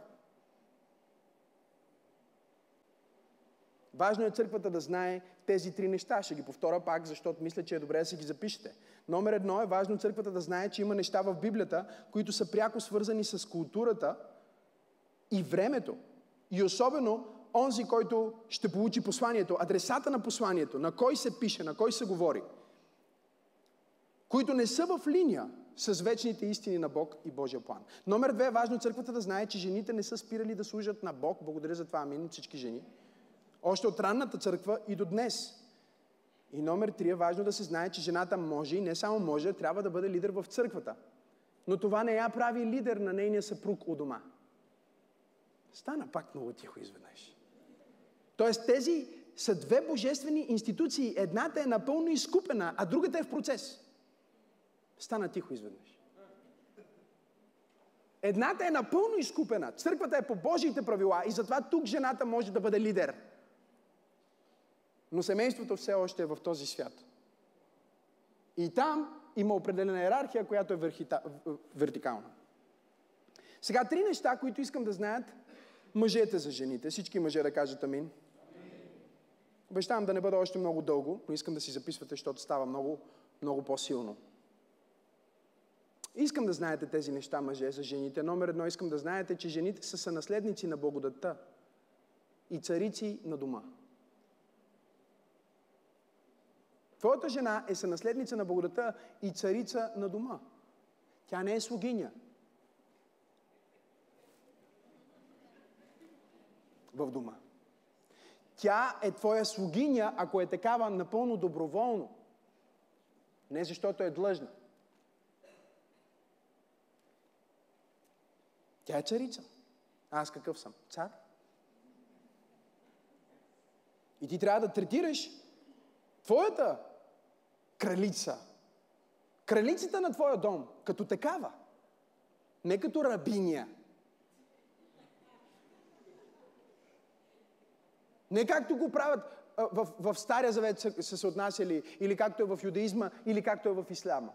Важно е църквата да знае тези три неща. Ще ги повторя пак, защото мисля, че е добре да си ги запишете. Номер едно е важно църквата да знае, че има неща в Библията, които са пряко свързани с културата и времето. И особено онзи, който ще получи посланието, адресата на посланието, на кой се пише, на кой се говори, които не са в линия с вечните истини на Бог и Божия план. Номер две е важно църквата да знае, че жените не са спирали да служат на Бог. Благодаря за това, амин, всички жени. Още от ранната църква и до днес. И номер три е важно да се знае, че жената може и не само може, трябва да бъде лидер в църквата. Но това не я прави лидер на нейния съпруг у дома. Стана пак много тихо изведнъж. Тоест тези са две божествени институции. Едната е напълно изкупена, а другата е в процес. Стана тихо изведнъж. Едната е напълно изкупена. Църквата е по Божиите правила и затова тук жената може да бъде лидер. Но семейството все още е в този свят. И там има определена иерархия, която е върхита, вертикална. Сега три неща, които искам да знаят мъжете за жените. Всички мъже да кажат амин. Обещавам да не бъда още много дълго, но искам да си записвате, защото става много, много по-силно. Искам да знаете тези неща, мъже, за жените. Номер едно, искам да знаете, че жените са сънаследници на благодатта и царици на дома. Твоята жена е сънаследница на благодата и царица на дома. Тя не е слугиня. В дома. Тя е твоя слугиня, ако е такава напълно доброволно. Не защото е длъжна. Тя е царица. Аз какъв съм? Цар. И ти трябва да третираш твоята кралица. Кралицата на твоя дом, като такава. Не като рабиня. Не както го правят в, в Стария Завет са, са се отнасяли, или както е в юдаизма, или както е в исляма.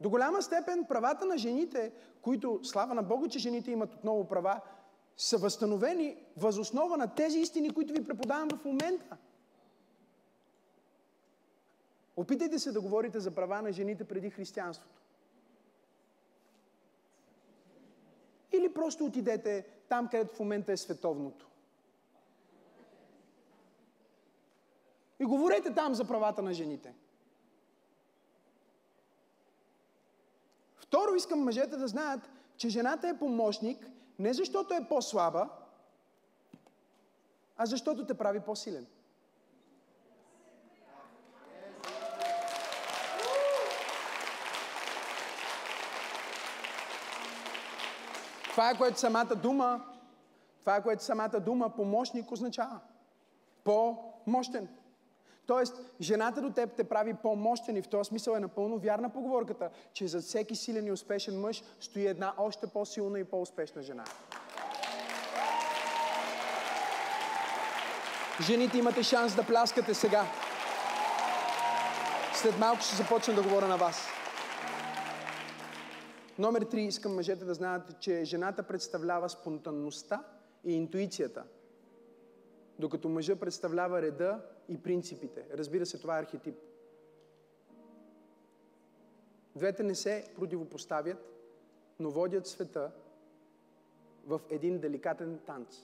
До голяма степен правата на жените, които, слава на Бога, че жените имат отново права, са възстановени възоснова на тези истини, които ви преподавам в момента. Опитайте се да говорите за права на жените преди християнството. Или просто отидете там, където в момента е световното. И говорете там за правата на жените. Второ, искам мъжете да знаят, че жената е помощник не защото е по-слаба, а защото те прави по-силен. Това е което самата дума, това е което самата дума помощник означава. По-мощен. Тоест, жената до теб те прави по-мощен и в този смисъл е напълно вярна поговорката, че за всеки силен и успешен мъж стои една още по-силна и по-успешна жена. Жените имате шанс да пляскате сега. След малко ще започна да говоря на вас. Номер три, искам мъжете да знаят, че жената представлява спонтанността и интуицията, докато мъжа представлява реда и принципите. Разбира се, това е архетип. Двете не се противопоставят, но водят света в един деликатен танц.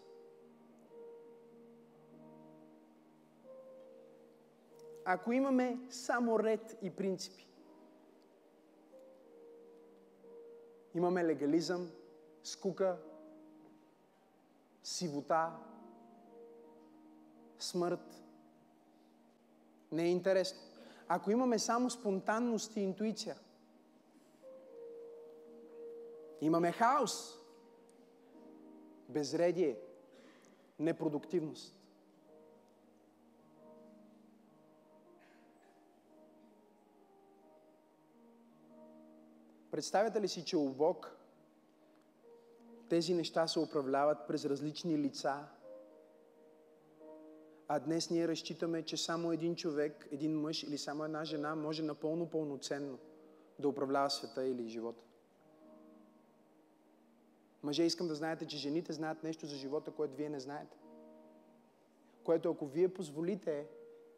Ако имаме само ред и принципи, Имаме легализъм, скука, сивота, смърт. Не е интересно. Ако имаме само спонтанност и интуиция, имаме хаос, безредие, непродуктивност. Представяте ли си, че у Бог тези неща се управляват през различни лица, а днес ние разчитаме, че само един човек, един мъж или само една жена може напълно пълноценно да управлява света или живота. Мъже, искам да знаете, че жените знаят нещо за живота, което вие не знаете. Което ако вие позволите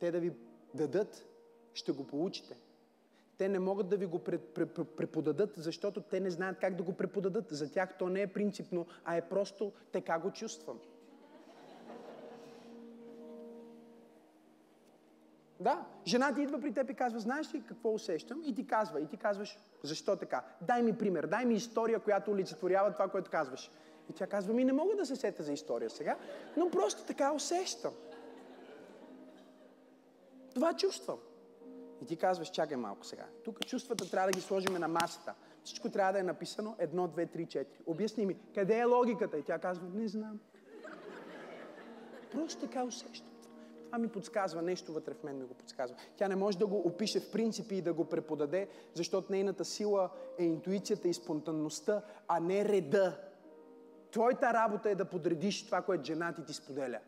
те да ви дадат, ще го получите. Те не могат да ви го преподадат, защото те не знаят как да го преподадат. За тях то не е принципно, а е просто така го чувствам. Да, жена ти идва при теб и казва, знаеш ли какво усещам? И ти казва, и ти казваш, защо така? Дай ми пример, дай ми история, която олицетворява това, което казваш. И тя казва, ми не мога да се сета за история сега, но просто така усещам. Това чувствам. И ти казваш, чакай малко сега. Тук чувствата трябва да ги сложим на масата. Всичко трябва да е написано едно, две, три, четири. Обясни ми, къде е логиката? И тя казва, не знам. Просто така усещам. Това ми подсказва, нещо вътре в мен ми го подсказва. Тя не може да го опише в принципи и да го преподаде, защото нейната сила е интуицията и спонтанността, а не реда. Твоята работа е да подредиш това, което жена ти ти споделя.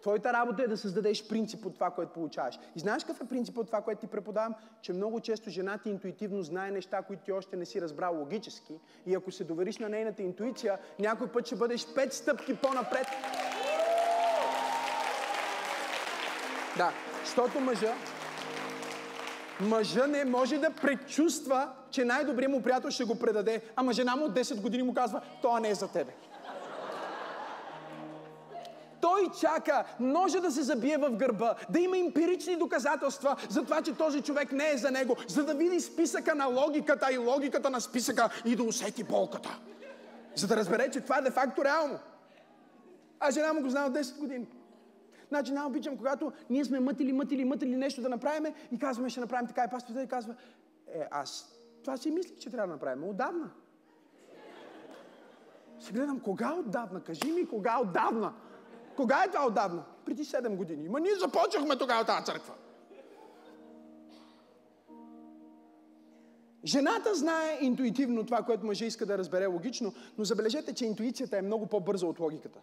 Твоята работа е да създадеш принцип от това, което получаваш. И знаеш какъв е принцип от това, което ти преподавам? Че много често жена ти интуитивно знае неща, които ти още не си разбрал логически. И ако се довериш на нейната интуиция, някой път ще бъдеш пет стъпки по-напред. Да, защото мъжа, мъжа не може да предчувства, че най-добрият му приятел ще го предаде, ама жена му от 10 години му казва, това не е за тебе. Той чака ножа да се забие в гърба, да има емпирични доказателства за това, че този човек не е за него, за да види списъка на логиката и логиката на списъка и да усети болката. За да разбере, че това е де-факто реално. А жена му го знае от 10 години. Значи най обичам, когато ние сме мътили, мътили, мътили нещо да направим и казваме, ще направим така и пастора и казва, е, аз това си мислих, че трябва да направим. Отдавна. Си гледам, кога отдавна? Кажи ми, кога отдавна? Кога е това отдавна? Преди 7 години. Ма ние започнахме тогава тази църква. Жената знае интуитивно това, което мъжа иска да разбере логично, но забележете, че интуицията е много по-бърза от логиката.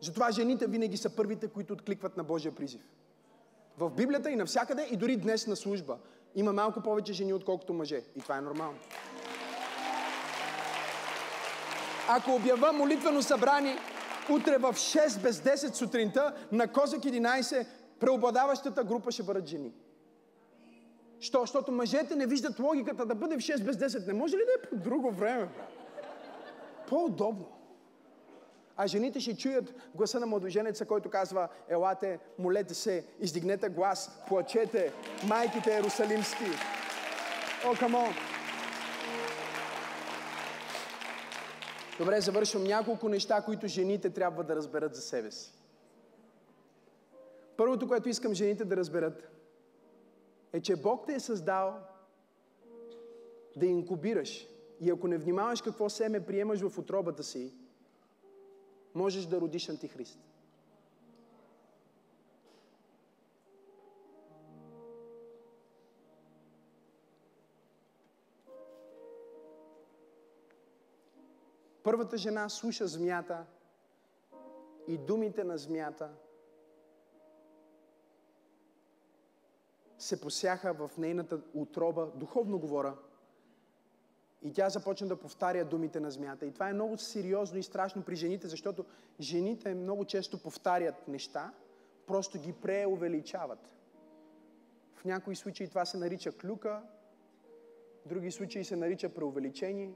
Затова жените винаги са първите, които откликват на Божия призив. В Библията и навсякъде, и дори днес на служба, има малко повече жени, отколкото мъже. И това е нормално. Ако обява молитвено събрание, утре в 6 без 10 сутринта на Козак 11 преобладаващата група ще бъдат жени. Що? Защото мъжете не виждат логиката да бъде в 6 без 10. Не може ли да е по друго време? По-удобно. А жените ще чуят гласа на младоженеца, който казва, елате, молете се, издигнете глас, плачете, майките Ерусалимски. О, камон! Добре, завършвам няколко неща, които жените трябва да разберат за себе си. Първото, което искам жените да разберат, е, че Бог те е създал да инкубираш. И ако не внимаваш какво семе приемаш в отробата си, можеш да родиш антихрист. Първата жена слуша змията и думите на змията се посяха в нейната утроба, духовно говоря, и тя започна да повтаря думите на змията. И това е много сериозно и страшно при жените, защото жените много често повтарят неща, просто ги преувеличават. В някои случаи това се нарича клюка, в други случаи се нарича преувеличение.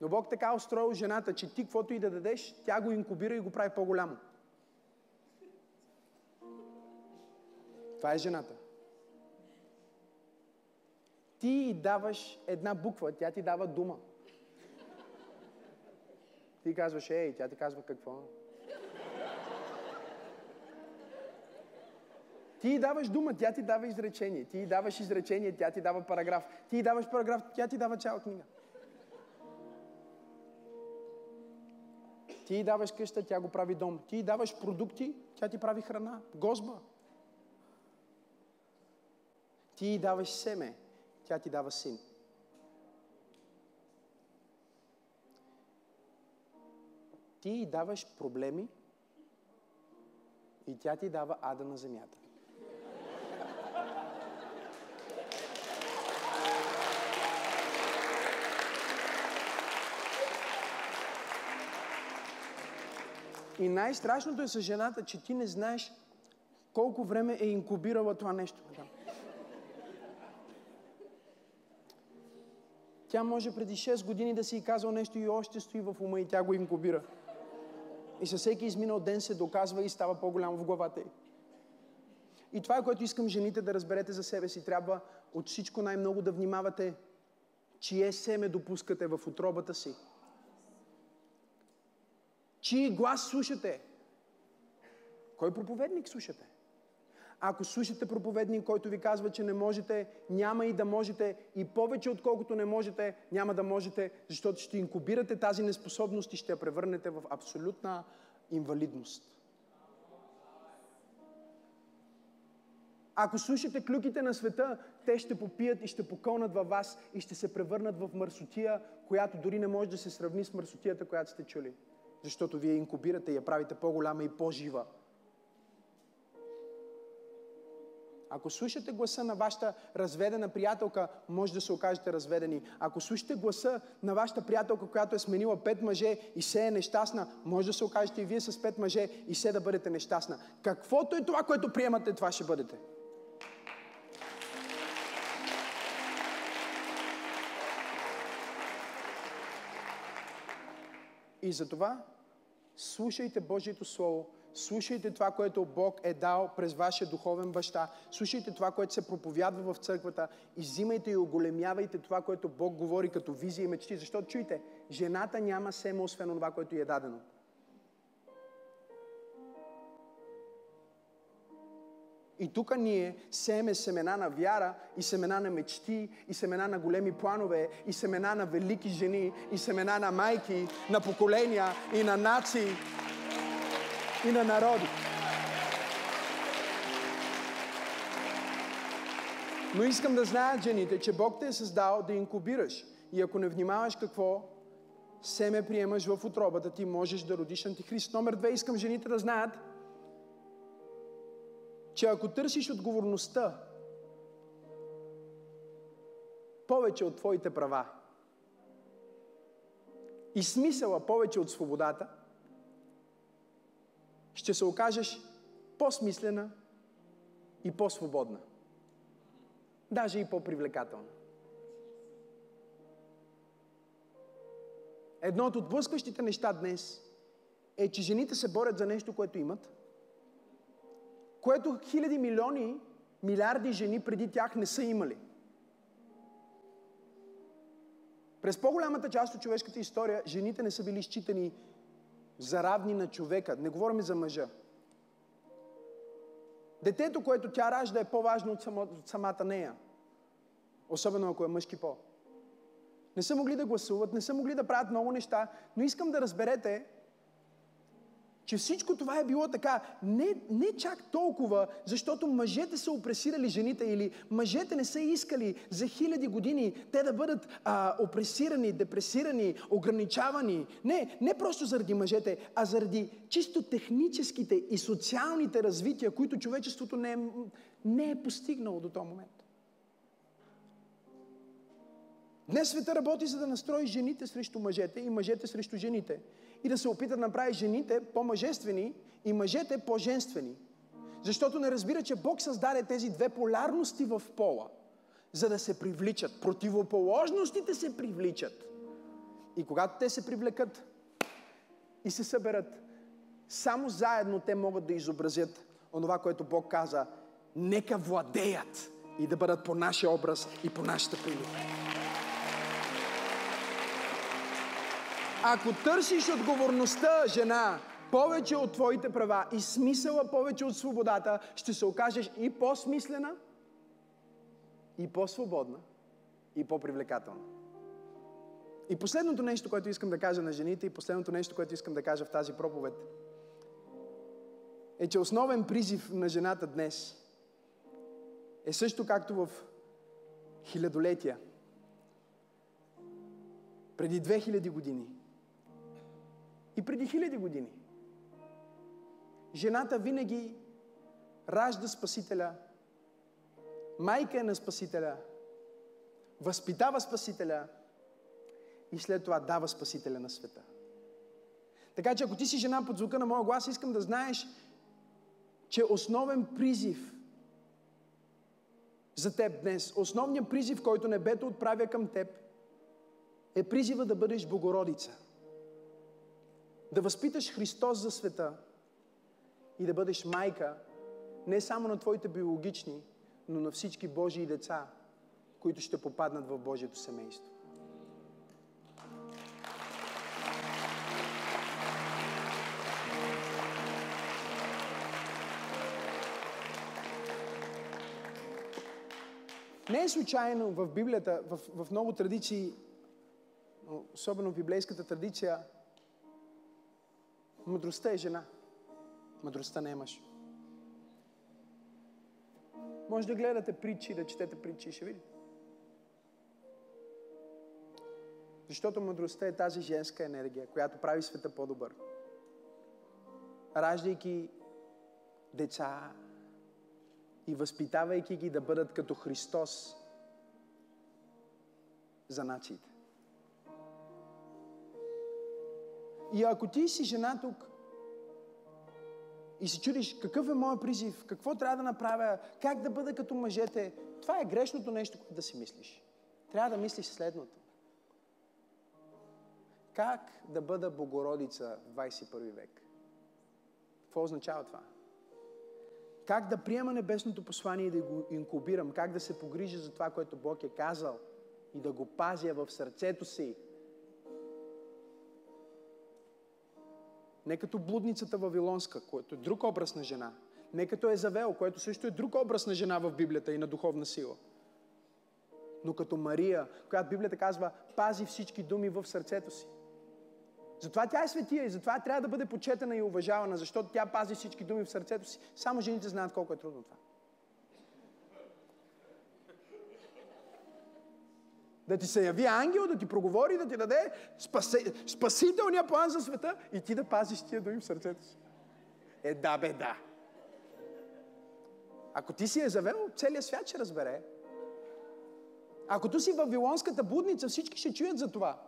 Но Бог така устроил жената, че ти каквото и да дадеш, тя го инкубира и го прави по-голямо. Това е жената. Ти даваш една буква, тя ти дава дума. Ти казваш, ей, тя ти казва какво? Ти даваш дума, тя ти дава изречение. Ти даваш изречение, тя ти дава параграф. Ти даваш параграф, тя ти дава цяла книга. Ти даваш къща, тя го прави дом. Ти даваш продукти, тя ти прави храна, гозба. Ти даваш семе, тя ти дава син. Ти даваш проблеми и тя ти дава ада на земята. И най-страшното е с жената, че ти не знаеш колко време е инкубирала това нещо. Тя може преди 6 години да си е казал нещо и още стои в ума и тя го инкубира. И със всеки изминал ден се доказва и става по-голямо в главата й. И това е което искам жените да разберете за себе си. Трябва от всичко най-много да внимавате чие семе допускате в отробата си. Чии глас слушате? Кой проповедник слушате? Ако слушате проповедник, който ви казва, че не можете, няма и да можете, и повече отколкото не можете, няма да можете, защото ще инкубирате тази неспособност и ще я превърнете в абсолютна инвалидност. Ако слушате клюките на света, те ще попият и ще покълнат във вас и ще се превърнат в мърсотия, която дори не може да се сравни с мърсотията, която сте чули. Защото вие инкубирате и я правите по-голяма и по-жива. Ако слушате гласа на вашата разведена приятелка, може да се окажете разведени. Ако слушате гласа на вашата приятелка, която е сменила пет мъже и се е нещастна, може да се окажете и вие с пет мъже и се да бъдете нещастна. Каквото е това, което приемате, това ще бъдете. И затова слушайте Божието Слово, слушайте това, което Бог е дал през вашия духовен баща, слушайте това, което се проповядва в църквата и взимайте и оголемявайте това, което Бог говори като визия и мечти. Защото чуйте, жената няма семе, освен това, което й е дадено. И тук ние сееме семена на вяра и семена на мечти и семена на големи планове и семена на велики жени и семена на майки, на поколения и на нации и на народи. Но искам да знаят жените, че Бог те е създал да инкубираш. И ако не внимаваш какво семе приемаш в отробата ти, можеш да родиш антихрист. Номер две, искам жените да знаят, че ако търсиш отговорността повече от твоите права и смисъла повече от свободата, ще се окажеш по-смислена и по-свободна. Даже и по-привлекателна. Едно от отблъскващите неща днес е, че жените се борят за нещо, което имат, което хиляди милиони, милиарди жени преди тях не са имали. През по-голямата част от човешката история жените не са били считани за равни на човека. Не говорим за мъжа. Детето, което тя ражда, е по-важно от, само, от самата нея. Особено ако е мъжки пол. Не са могли да гласуват, не са могли да правят много неща, но искам да разберете, че всичко това е било така. Не, не чак толкова, защото мъжете са опресирали жените или мъжете не са искали за хиляди години те да бъдат а, опресирани, депресирани, ограничавани. Не, не просто заради мъжете, а заради чисто техническите и социалните развития, които човечеството не е, не е постигнало до този момент. Днес света работи за да настрои жените срещу мъжете и мъжете срещу жените и да се опита да направи жените по-мъжествени и мъжете по-женствени. Защото не разбира, че Бог създаде тези две полярности в пола, за да се привличат. Противоположностите се привличат. И когато те се привлекат и се съберат, само заедно те могат да изобразят онова, което Бог каза, нека владеят и да бъдат по нашия образ и по нашата прилика. Ако търсиш отговорността, жена, повече от твоите права и смисъла повече от свободата, ще се окажеш и по-смислена, и по-свободна, и по-привлекателна. И последното нещо, което искам да кажа на жените, и последното нещо, което искам да кажа в тази проповед, е, че основен призив на жената днес е също както в хилядолетия. Преди 2000 години и преди хиляди години. Жената винаги ражда Спасителя, майка е на Спасителя, възпитава Спасителя и след това дава Спасителя на света. Така че ако ти си жена под звука на моя глас, искам да знаеш, че основен призив за теб днес, основният призив, който небето отправя към теб, е призива да бъдеш Богородица. Да възпиташ Христос за света и да бъдеш майка не само на твоите биологични, но на всички Божии деца, които ще попаднат в Божието семейство. Не е случайно в Библията, в, в много традиции, особено в библейската традиция, мъдростта е жена. Мъдростта не е мъж. Може да гледате притчи, да четете притчи, ще видите. Защото мъдростта е тази женска енергия, която прави света по-добър. Раждайки деца и възпитавайки ги да бъдат като Христос за нациите. И ако ти си жена тук и си чудиш какъв е моят призив, какво трябва да направя, как да бъда като мъжете, това е грешното нещо, което да си мислиш. Трябва да мислиш следното. Как да бъда Богородица в 21 век? Какво означава това? Как да приема небесното послание и да го инкубирам? Как да се погрижа за това, което Бог е казал и да го пазя в сърцето си? Не като блудницата Вавилонска, което е друг образ на жена. Не като Езавел, което също е друг образ на жена в Библията и на духовна сила. Но като Мария, която Библията казва, пази всички думи в сърцето си. Затова тя е светия и затова трябва да бъде почетена и уважавана, защото тя пази всички думи в сърцето си. Само жените знаят колко е трудно това. Да ти се яви ангел, да ти проговори, да ти даде спасе, спасителния план за света и ти да пазиш тия думи в сърцето си. Е, да, бе, да. Ако ти си е завел, целият свят ще разбере. Ако ти си в Вавилонската будница, всички ще чуят за това.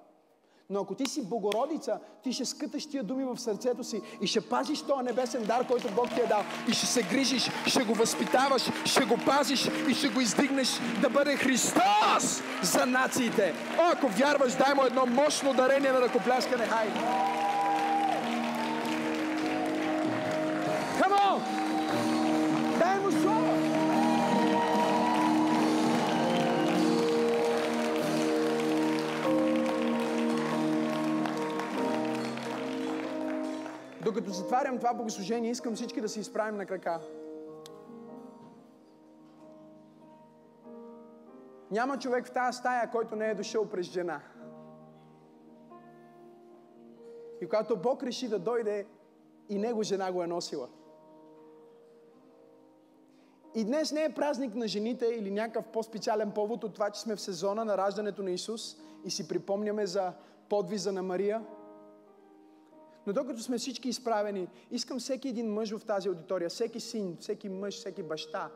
Но ако ти си Богородица, ти ще скъташ тия думи в сърцето си и ще пазиш този небесен дар, който Бог ти е дал. И ще се грижиш, ще го възпитаваш, ще го пазиш и ще го издигнеш да бъде Христос за нациите. О, ако вярваш, дай му едно мощно дарение на ръкопляскане. Хайде! Докато затварям това богослужение, искам всички да се изправим на крака. Няма човек в тази стая, който не е дошъл през жена. И когато Бог реши да дойде, и него жена го е носила. И днес не е празник на жените или някакъв по-специален повод от това, че сме в сезона на раждането на Исус и си припомняме за подвиза на Мария – но докато сме всички изправени, искам всеки един мъж в тази аудитория, всеки син, всеки мъж, всеки баща,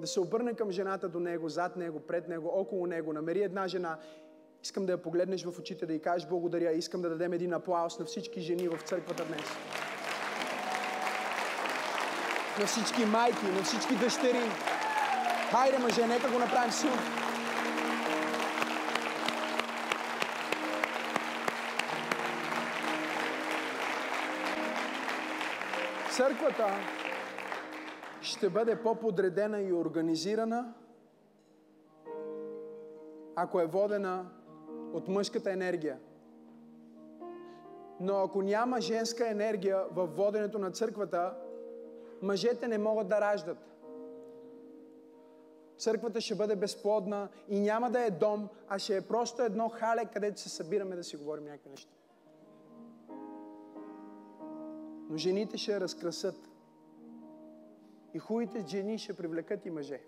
да се обърне към жената до него, зад него, пред него, около него, намери една жена, искам да я погледнеш в очите, да й кажеш благодаря, искам да дадем един аплаус на всички жени в църквата днес. На всички майки, на всички дъщери. Хайде, мъже, нека го направим силно. Църквата ще бъде по-подредена и организирана, ако е водена от мъжката енергия. Но ако няма женска енергия в воденето на църквата, мъжете не могат да раждат. Църквата ще бъде безплодна и няма да е дом, а ще е просто едно хале, където се събираме да си говорим някакви неща. Но жените ще разкрасат. И хубавите жени ще привлекат и мъже.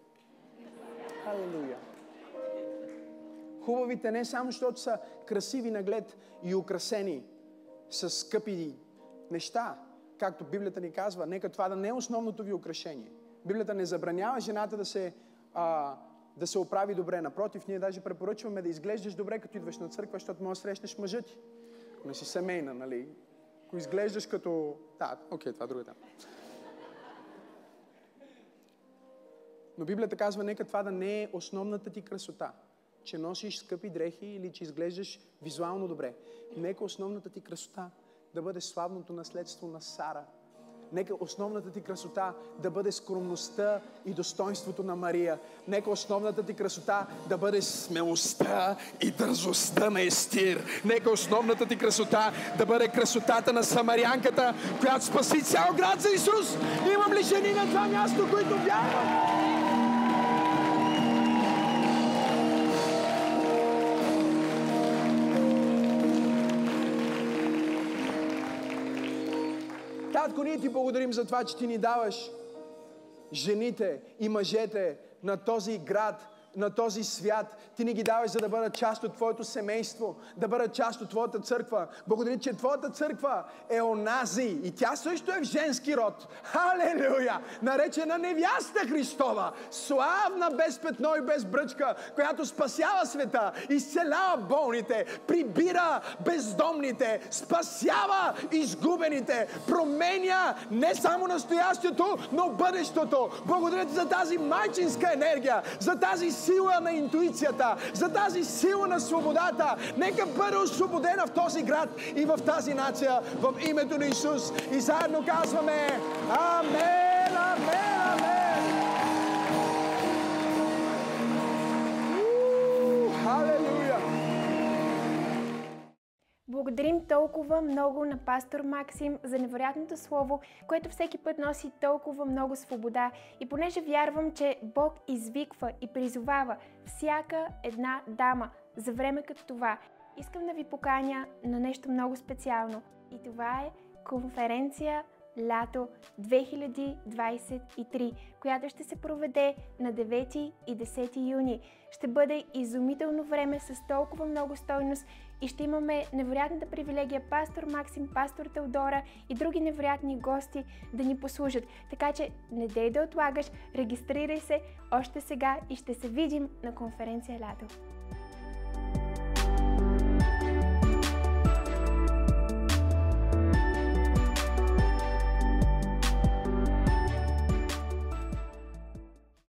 Халелуя! Хубавите не само, защото са красиви наглед и украсени с скъпи неща, както Библията ни казва, нека това да не е основното ви украшение. Библията не забранява жената да се, а, да се оправи добре. Напротив, ние даже препоръчваме да изглеждаш добре, като идваш на църква, защото можеш да срещнеш мъжа ти. Не си семейна, нали? Ако изглеждаш като... Да, окей, това е друга. Но Библията казва, нека това да не е основната ти красота. че носиш скъпи дрехи или че изглеждаш визуално добре. Нека основната ти красота да бъде славното наследство на Сара – Нека основната ти красота да бъде скромността и достоинството на Мария. Нека основната ти красота да бъде смелостта и дързостта на Естир. Нека основната ти красота да бъде красотата на самарянката, която спаси цял град за Исус. Имам ли жени на това място, които вярват? Татко, ние ти благодарим за това, че ти ни даваш жените и мъжете на този град, на този свят. Ти ни ги даваш, за да бъдат част от Твоето семейство, да бъдат част от Твоята църква. Благодаря, че Твоята църква е онази и тя също е в женски род. Халелуя! Наречена невяста Христова, славна, без петно и без бръчка, която спасява света, изцелява болните, прибира бездомните, спасява изгубените, променя не само настоящето, но бъдещето. Благодаря ти за тази майчинска енергия, за тази сила на интуицията, за тази сила на свободата. Нека бъде освободена в този град и в тази нация в името на Исус. И заедно казваме Амен, Амен, Амен. Халелуя! Благодарим толкова много на пастор Максим за невероятното слово, което всеки път носи толкова много свобода. И понеже вярвам, че Бог извиква и призовава всяка една дама за време като това, искам да ви поканя на нещо много специално. И това е конференция лято 2023, която ще се проведе на 9 и 10 юни. Ще бъде изумително време с толкова много стойност и ще имаме невероятната привилегия пастор Максим, пастор Теодора и други невероятни гости да ни послужат. Така че не дей да отлагаш, регистрирай се още сега и ще се видим на конференция Лято.